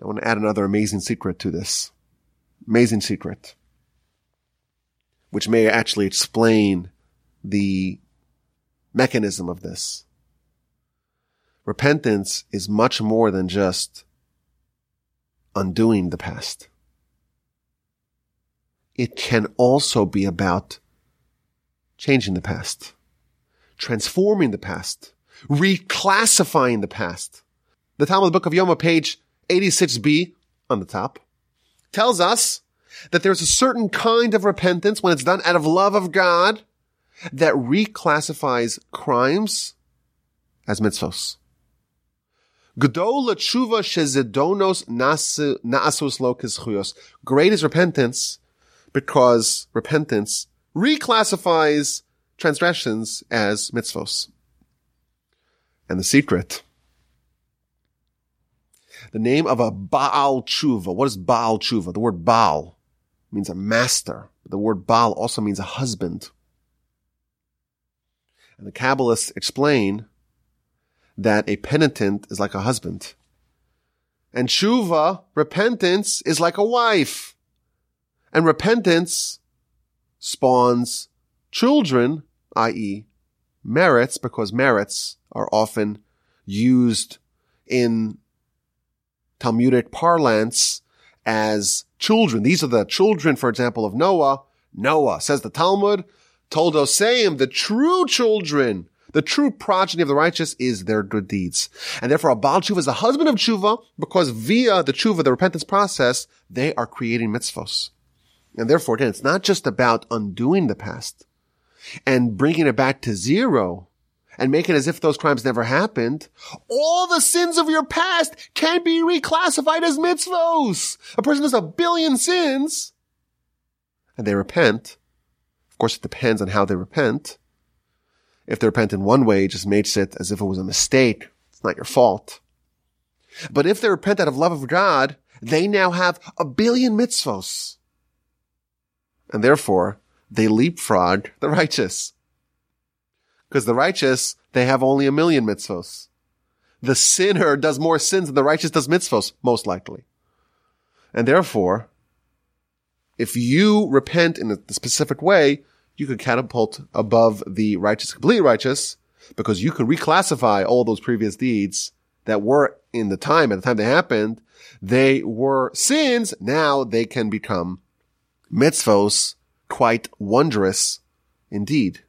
I want to add another amazing secret to this. Amazing secret. Which may actually explain the mechanism of this. Repentance is much more than just undoing the past. It can also be about changing the past, transforming the past, reclassifying the past. The Talmud Book of Yoma, page 86b on the top, tells us that there's a certain kind of repentance when it's done out of love of God that reclassifies crimes as mitzvos. Gedol tshuva shezedonos naasos lo kizchuyos. Great is repentance because repentance reclassifies transgressions as mitzvos. And the secret. The name of a Baal tshuva. What is Baal tshuva? The word Baal means a master. The word Baal also means a husband. And the Kabbalists explain that a penitent is like a husband. And tshuva, repentance, is like a wife. And repentance spawns children, i.e. merits, because merits are often used in Talmudic parlance as children. These are the children, for example, of Noah. Noah, says the Talmud, told Oseim, the true children the true progeny of the righteous is their good deeds. And therefore a Baal Tshuva is a husband of Tshuva because via the Tshuva, the repentance process, they are creating mitzvos. And therefore, again, it's not just about undoing the past and bringing it back to zero and making it as if those crimes never happened. All the sins of your past can be reclassified as mitzvos. A person does a billion sins and they repent. Of course, it depends on how they repent. If they repent in one way, it just makes it as if it was a mistake. It's not your fault. But if they repent out of love of God, they now have a billion mitzvos. And therefore, they leapfrog the righteous. Because the righteous, they have only a million mitzvos. The sinner does more sins than the righteous does mitzvos, most likely. And therefore, if you repent in a specific way, you could catapult above the righteous, completely righteous, because you could reclassify all those previous deeds that were in the time, at the time they happened, they were sins. Now they can become mitzvos, quite wondrous indeed.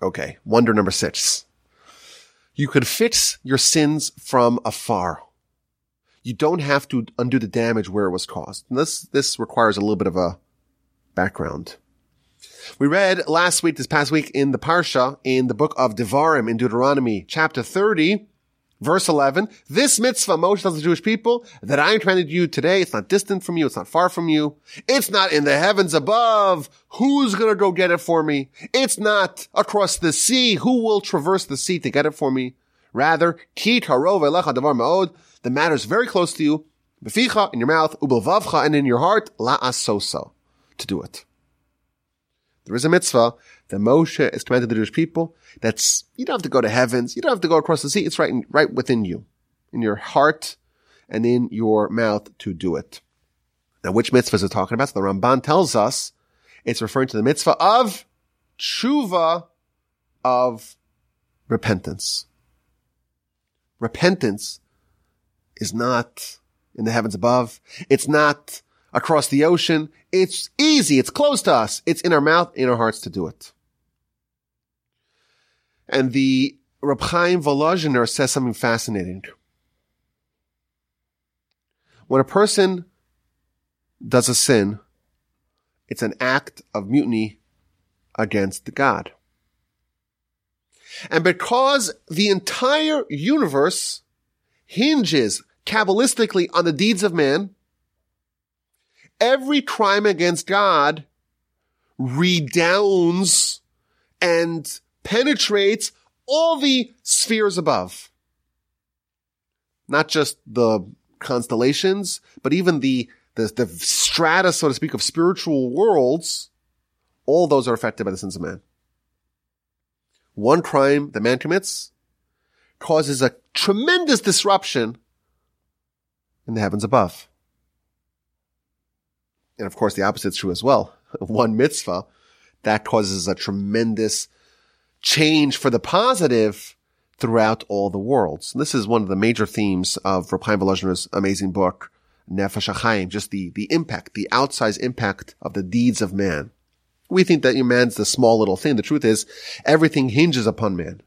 Okay. Wonder number six. You could fix your sins from afar. You don't have to undo the damage where it was caused. And this, this requires a little bit of a background. We read last week, this past week in the Parsha, in the book of Devarim in Deuteronomy, chapter 30, verse 11. This mitzvah, Moshe tells the Jewish people, that I am commanded you today, it's not distant from you, it's not far from you. It's not in the heavens above. Who's gonna go get it for me? It's not across the sea. Who will traverse the sea to get it for me? Rather, ki karov elecha davar ma'od. The matter is very close to you. Beficha, in your mouth, ubelvavcha, and in your heart, la'asoso, to do it. There is a mitzvah that Moshe is commanded to the Jewish people. That's, you don't have to go to heavens. You don't have to go across the sea. It's right, in, right within you, in your heart and in your mouth to do it. Now, which mitzvah is it talking about? So the Ramban tells us it's referring to the mitzvah of tshuva of repentance. Repentance is not in the heavens above. It's not across the ocean. It's easy. It's close to us. It's in our mouth, in our hearts to do it. And the Reb Chaim Volozhiner says something fascinating. When a person does a sin, it's an act of mutiny against God. And because the entire universe hinges Kabbalistically on the deeds of man, every crime against God redounds and penetrates all the spheres above. Not just the constellations, but even the, the, the strata, so to speak, of spiritual worlds. All those are affected by the sins of man. One crime that man commits causes a tremendous disruption in the heavens above. And of course, the opposite is true as well. One mitzvah that causes a tremendous change for the positive throughout all the worlds. This is one of the major themes of Reb Chaim Volozhiner's amazing book, Nefesh HaChaim, just the, the impact, the outsized impact of the deeds of man. We think that man's the small little thing. The truth is, everything hinges upon man.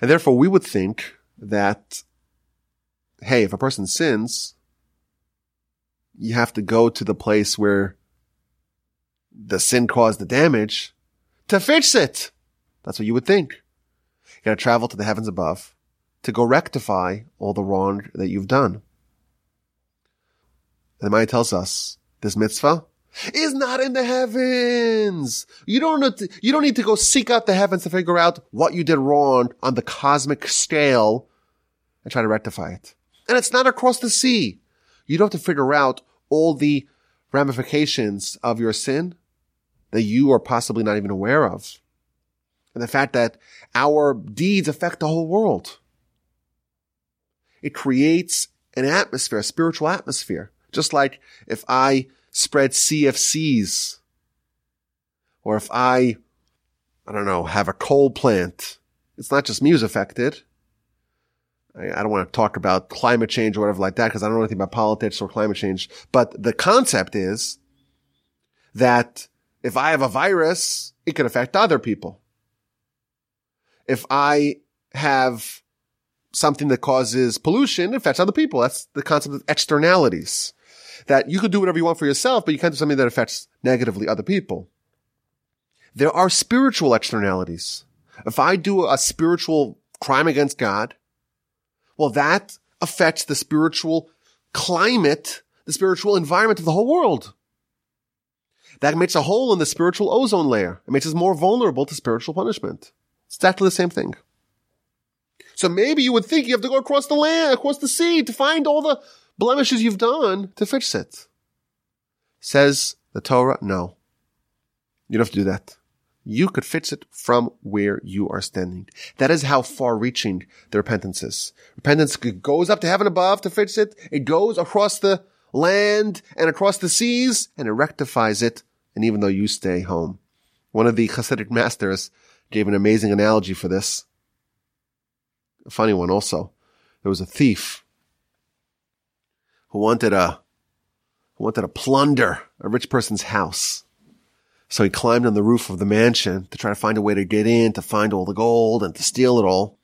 And therefore we would think that, hey, if a person sins, you have to go to the place where the sin caused the damage to fix it. That's what you would think. You gotta travel to the heavens above to go rectify all the wrong that you've done. And the Maya tells us this mitzvah is not in the heavens. You don't to, you don't need to go seek out the heavens to figure out what you did wrong on the cosmic scale and try to rectify it. And it's not across the sea. You don't have to figure out all the ramifications of your sin that you are possibly not even aware of. And the fact that our deeds affect the whole world. It creates an atmosphere, a spiritual atmosphere. Just like if I spread CFCs. Or if I, I don't know, have a coal plant, it's not just me who's affected. I, don't want to talk about climate change or whatever like that because I don't know anything about politics or climate change. But the concept is that if I have a virus, it can affect other people. If I have something that causes pollution, it affects other people. That's the concept of externalities that you could do whatever you want for yourself, but you can't do something that affects negatively other people. There are spiritual externalities. If I do a spiritual crime against God, well, that affects the spiritual climate, the spiritual environment of the whole world. That makes a hole in the spiritual ozone layer. It makes us more vulnerable to spiritual punishment. It's exactly the same thing. So maybe you would think you have to go across the land, across the sea to find all the blemishes you've done to fix it. Says the Torah, no. You don't have to do that. You could fix it from where you are standing. That is how far reaching the repentance is. Repentance goes up to heaven above to fix it. It goes across the land and across the seas and it rectifies it. And even though you stay home, one of the Hasidic masters gave an amazing analogy for this. A funny one also. There was a thief who wanted a, who wanted to plunder a rich person's house. So he climbed on the roof of the mansion to try to find a way to get in, to find all the gold and to steal it all.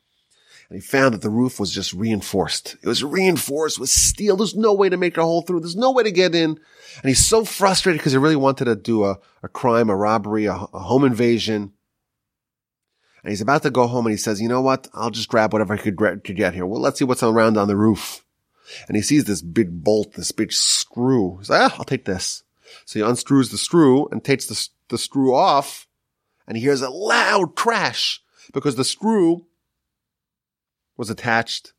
And he found that the roof was just reinforced. It was reinforced with steel. There's no way to make a hole through. There's no way to get in. And he's so frustrated because he really wanted to do a, a crime, a robbery, a, a home invasion. And he's about to go home and he says, you know what? I'll just grab whatever I could, could get here. Well, let's see what's around on the roof and he sees this big bolt, this big screw. He's like, ah, I'll take this. So he unscrews the screw and takes the, the screw off and he hears a loud crash because the screw was attached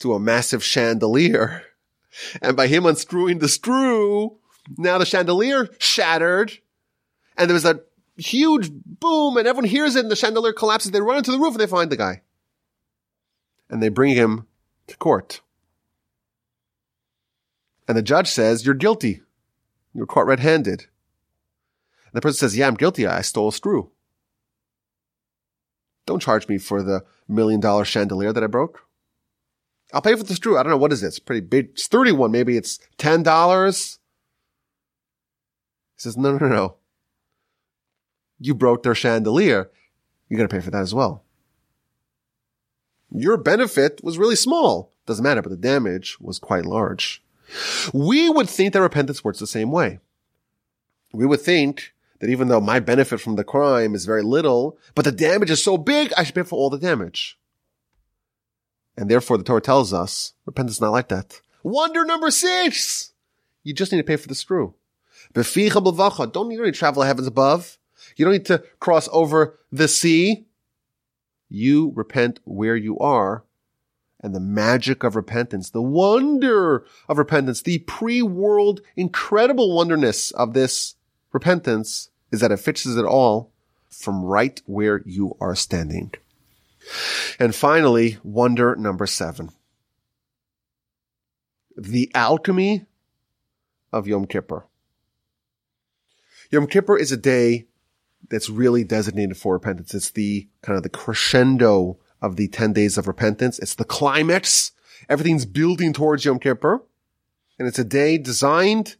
to a massive chandelier. And by him unscrewing the screw, now the chandelier shattered and there was a huge boom and everyone hears it and the chandelier collapses. They run into the roof and they find the guy. And they bring him to court. And the judge says, you're guilty. You're caught red-handed. And the person says, yeah, I'm guilty. I stole a screw. Don't charge me for the million dollar chandelier that I broke. I'll pay for the screw. I don't know. What is? It's pretty big. It's 31. Maybe it's $10. He says, no, no, no. You broke their chandelier. You got to pay for that as well. Your benefit was really small. Doesn't matter, but the damage was quite large. We would think that repentance works the same way. We would think that even though my benefit from the crime is very little, but the damage is so big, I should pay for all the damage. And therefore the Torah tells us repentance is not like that. Wonder number six. You just need to pay for the screw. Don't need to travel the heavens above. You don't need to cross over the sea. You repent where you are. And the magic of repentance, the wonder of repentance, the pre-world incredible wonderness of this repentance is that it fixes it all from right where you are standing. And finally, wonder number seven. The alchemy of Yom Kippur. Yom Kippur is a day that's really designated for repentance. It's the kind of the crescendo of the 10 days of repentance. It's the climax. Everything's building towards Yom Kippur. And it's a day designed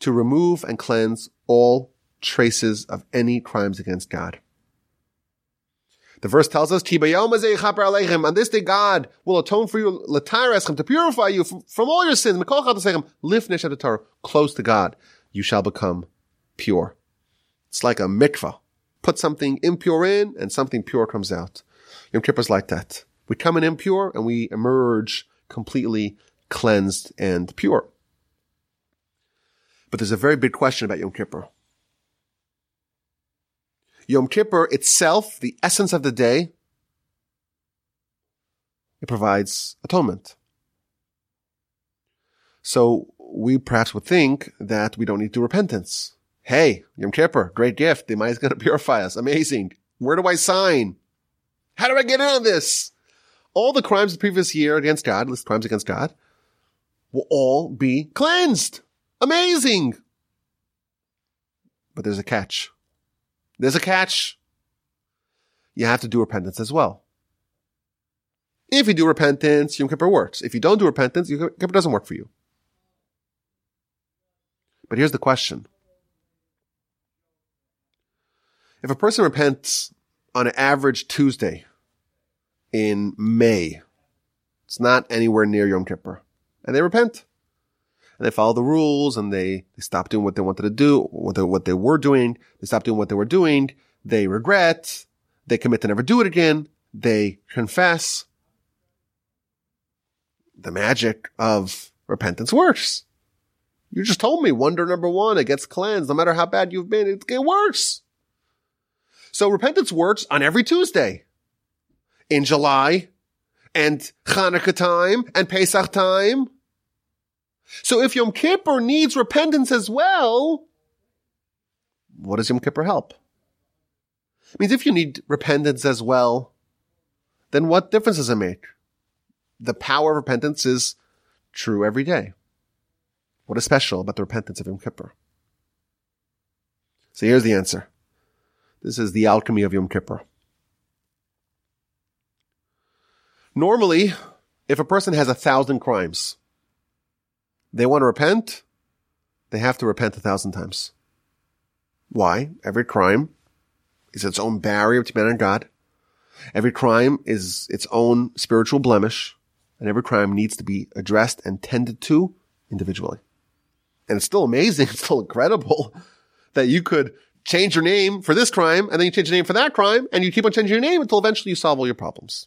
to remove and cleanse all traces of any crimes against God. The verse tells us, on this day God will atone for you, to purify you from, from all your sins, close to God, you shall become pure. It's like a mikvah. Put something impure in and something pure comes out. Yom Kippur is like that. We come in impure and we emerge completely cleansed and pure. But there's a very big question about Yom Kippur. Yom Kippur itself, the essence of the day, it provides atonement. So we perhaps would think that we don't need to repentance. Hey, Yom Kippur, great gift. The Almighty is going to purify us. Amazing. Where do I sign? How do I get in on this? All the crimes of the previous year against God, list crimes against God, will all be cleansed. Amazing. But there's a catch. There's a catch. You have to do repentance as well. If you do repentance, Yom Kippur works. If you don't do repentance, Yom Kippur doesn't work for you. But here's the question. If a person repents on an average Tuesday in May, it's not anywhere near Yom Kippur, and they repent, and they follow the rules and they, they stop doing what they wanted to do, what they, what they were doing. They stop doing what they were doing. They regret. They commit to never do it again. They confess. The magic of repentance works. You just told me wonder number one, it gets cleansed. No matter how bad you've been, it gets worse. So repentance works on every Tuesday in July and Hanukkah time and Pesach time so if Yom Kippur needs repentance as well, what does Yom Kippur help? It means if you need repentance as well, then what difference does it make? The power of repentance is true every day. What is special about the repentance of Yom Kippur? So here's the answer. This is the alchemy of Yom Kippur. Normally, if a person has a thousand crimes, they want to repent, they have to repent a thousand times. Why? Every crime is its own barrier to man and God. Every crime is its own spiritual blemish, and every crime needs to be addressed and tended to individually. And it's still amazing, it's still incredible that you could change your name for this crime, and then you change your name for that crime, and you keep on changing your name until eventually you solve all your problems.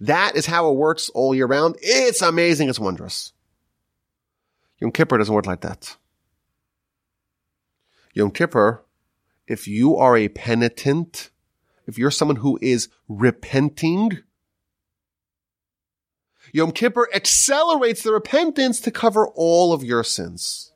That is how it works all year round. It's amazing. It's wondrous. Yom Kippur doesn't work like that. Yom Kippur, if you are a penitent, if you're someone who is repenting, Yom Kippur accelerates the repentance to cover all of your sins.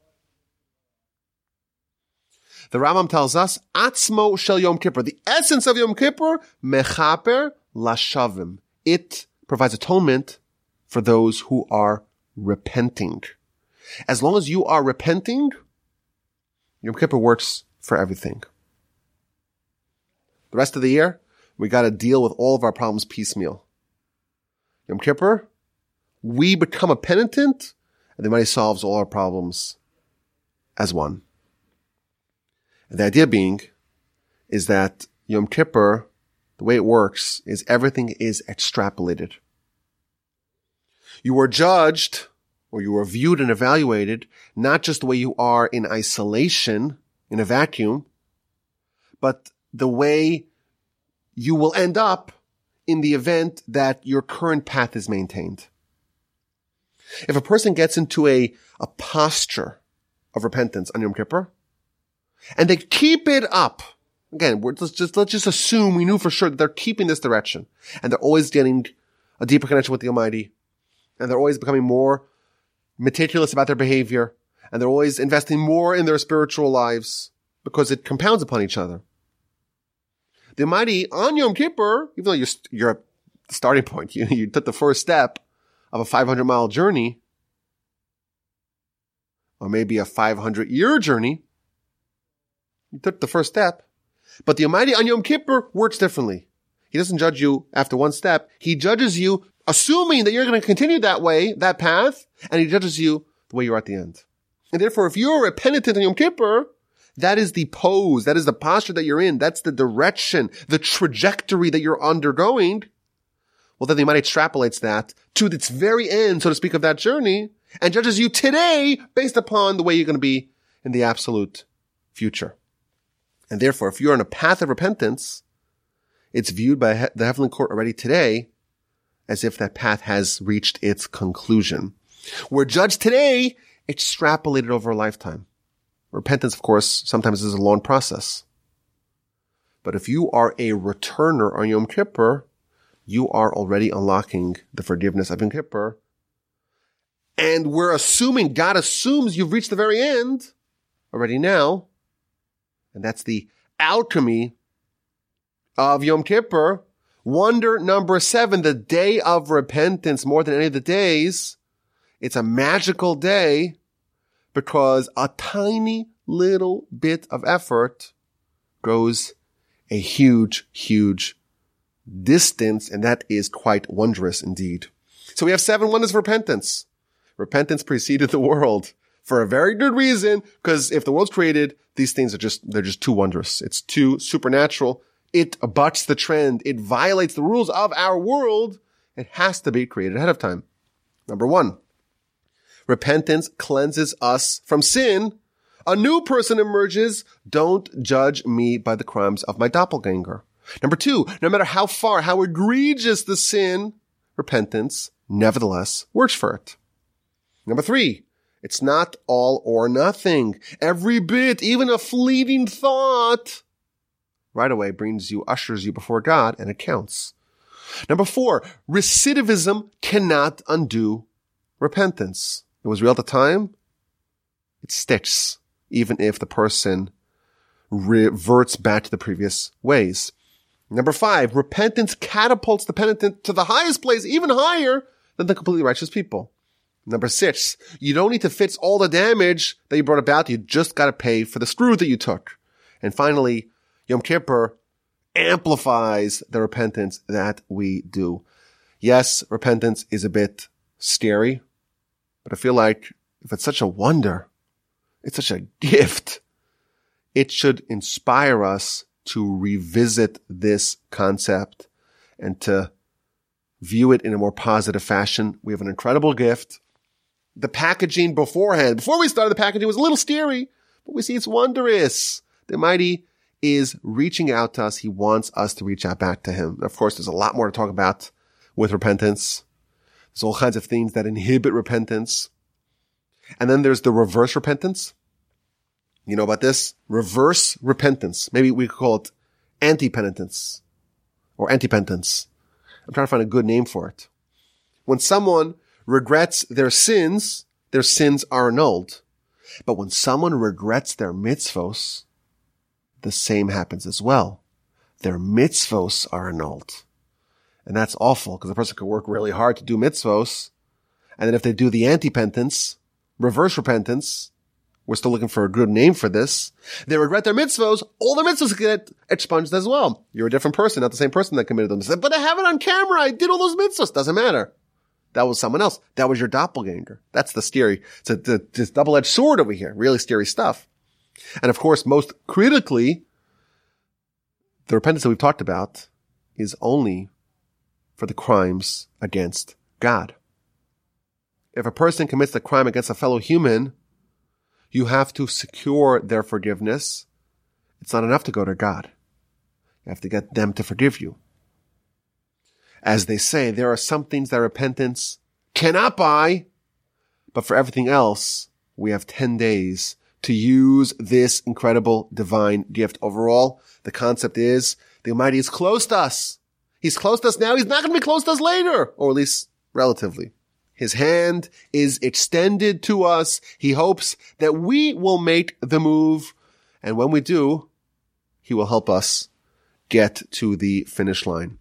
The Rambam tells us, Atzmo shel Yom Kippur, the essence of Yom Kippur, mechaper lashavim. It provides atonement for those who are repenting. As long as you are repenting, Yom Kippur works for everything. The rest of the year, we got to deal with all of our problems piecemeal. Yom Kippur, we become a penitent, and the money solves all our problems as one. And the idea being is that Yom Kippur, the way it works is everything is extrapolated. You are judged or you are viewed and evaluated not just the way you are in isolation, in a vacuum, but the way you will end up in the event that your current path is maintained. If a person gets into a, a posture of repentance on Yom Kippur, and they keep it up, again, let's just, let's just assume we knew for sure that they're keeping this direction, and they're always getting a deeper connection with the Almighty, and they're always becoming more meticulous about their behavior, and they're always investing more in their spiritual lives, because it compounds upon each other. The Almighty on Yom Kippur, even though you're, you're at the starting point, you, you took the first step of a 500 mile journey, or maybe a 500 year journey, you took the first step. But the Almighty on Yom Kippur works differently. He doesn't judge you after one step. He judges you assuming that you're going to continue that way, that path, and he judges you the way you are at the end. And therefore, if you're a penitent on Yom Kippur, that is the pose. That is the posture that you're in. That's the direction, the trajectory that you're undergoing. Well, then the Almighty extrapolates that to its very end, so to speak, of that journey and judges you today based upon the way you're going to be in the absolute future. And therefore, if you're on a path of repentance, it's viewed by the heavenly court already today as if that path has reached its conclusion. We're judged today, extrapolated over a lifetime. Repentance, of course, sometimes is a long process. But if you are a returner on Yom Kippur, you are already unlocking the forgiveness of Yom Kippur. And we're assuming, God assumes you've reached the very end already now. And that's the alchemy of Yom Kippur. Wonder number seven, the day of repentance more than any of the days. It's a magical day because a tiny little bit of effort goes a huge, huge distance. And that is quite wondrous indeed. So we have seven wonders of repentance. Repentance preceded the world for a very good reason. Because if the world's created, these things are just, they're just too wondrous. It's too supernatural. It abuts the trend. It violates the rules of our world. It has to be created ahead of time. Number one, repentance cleanses us from sin. A new person emerges. Don't judge me by the crimes of my doppelganger. Number two, no matter how far, how egregious the sin, repentance nevertheless works for it. Number three, it's not all or nothing. Every bit, even a fleeting thought, right away brings you, ushers you before God and it counts. Number four, recidivism cannot undo repentance. It was real at the time. It sticks, even if the person reverts back to the previous ways. Number five, repentance catapults the penitent to the highest place, even higher than the completely righteous people. Number six, you don't need to fix all the damage that you brought about. You just got to pay for the screw that you took. And finally, Yom Kippur amplifies the repentance that we do. Yes, repentance is a bit scary, but I feel like if it's such a wonder, it's such a gift, it should inspire us to revisit this concept and to view it in a more positive fashion. We have an incredible gift the packaging beforehand. Before we started, the packaging was a little scary, but we see it's wondrous. The Almighty is reaching out to us. He wants us to reach out back to Him. Of course, there's a lot more to talk about with repentance. There's all kinds of things that inhibit repentance. And then there's the reverse repentance. You know about this? Reverse repentance. Maybe we could call it anti-penitence or anti-penitence. I'm trying to find a good name for it. When someone regrets their sins, their sins are annulled. But when someone regrets their mitzvos, the same happens as well. Their mitzvos are annulled. And that's awful because a person could work really hard to do mitzvos. And then if they do the anti-penitence, reverse repentance, we're still looking for a good name for this. They regret their mitzvos. All their mitzvos get expunged as well. You're a different person, not the same person that committed them. But I have it on camera. I did all those mitzvos. Doesn't matter. That was someone else. That was your doppelganger. That's the scary. It's a, this double-edged sword over here. Really scary stuff. And of course, most critically, the repentance that we've talked about is only for the crimes against God. If a person commits a crime against a fellow human, you have to secure their forgiveness. It's not enough to go to God. You have to get them to forgive you. As they say, there are some things that repentance cannot buy, But for everything else, we have 10 days to use this incredible divine gift. Overall, the concept is the Almighty is close to us. He's close to us now. He's not going to be close to us later, or at least relatively. His hand is extended to us. He hopes that we will make the move. And when we do, he will help us get to the finish line.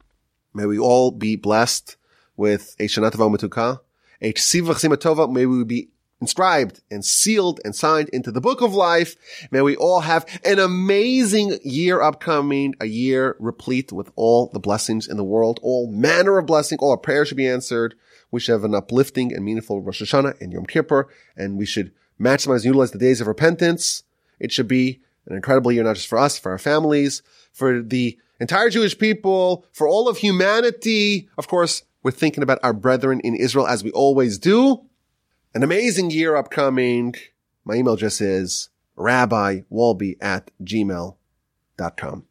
May we all be blessed with a Shana Tova a Ksiva Vachasima Tova. May we be inscribed and sealed and signed into the book of life. May we all have an amazing year upcoming, a year replete with all the blessings in the world, all manner of blessing. All our prayers should be answered. We should have an uplifting and meaningful Rosh Hashanah and Yom Kippur, and we should maximize and utilize the days of repentance. It should be an incredible year, not just for us, for our families, for the entire Jewish people, for all of humanity. Of course, we're thinking about our brethren in Israel as we always do. An amazing year upcoming. My email address is rabbiwolbe at gmail.com.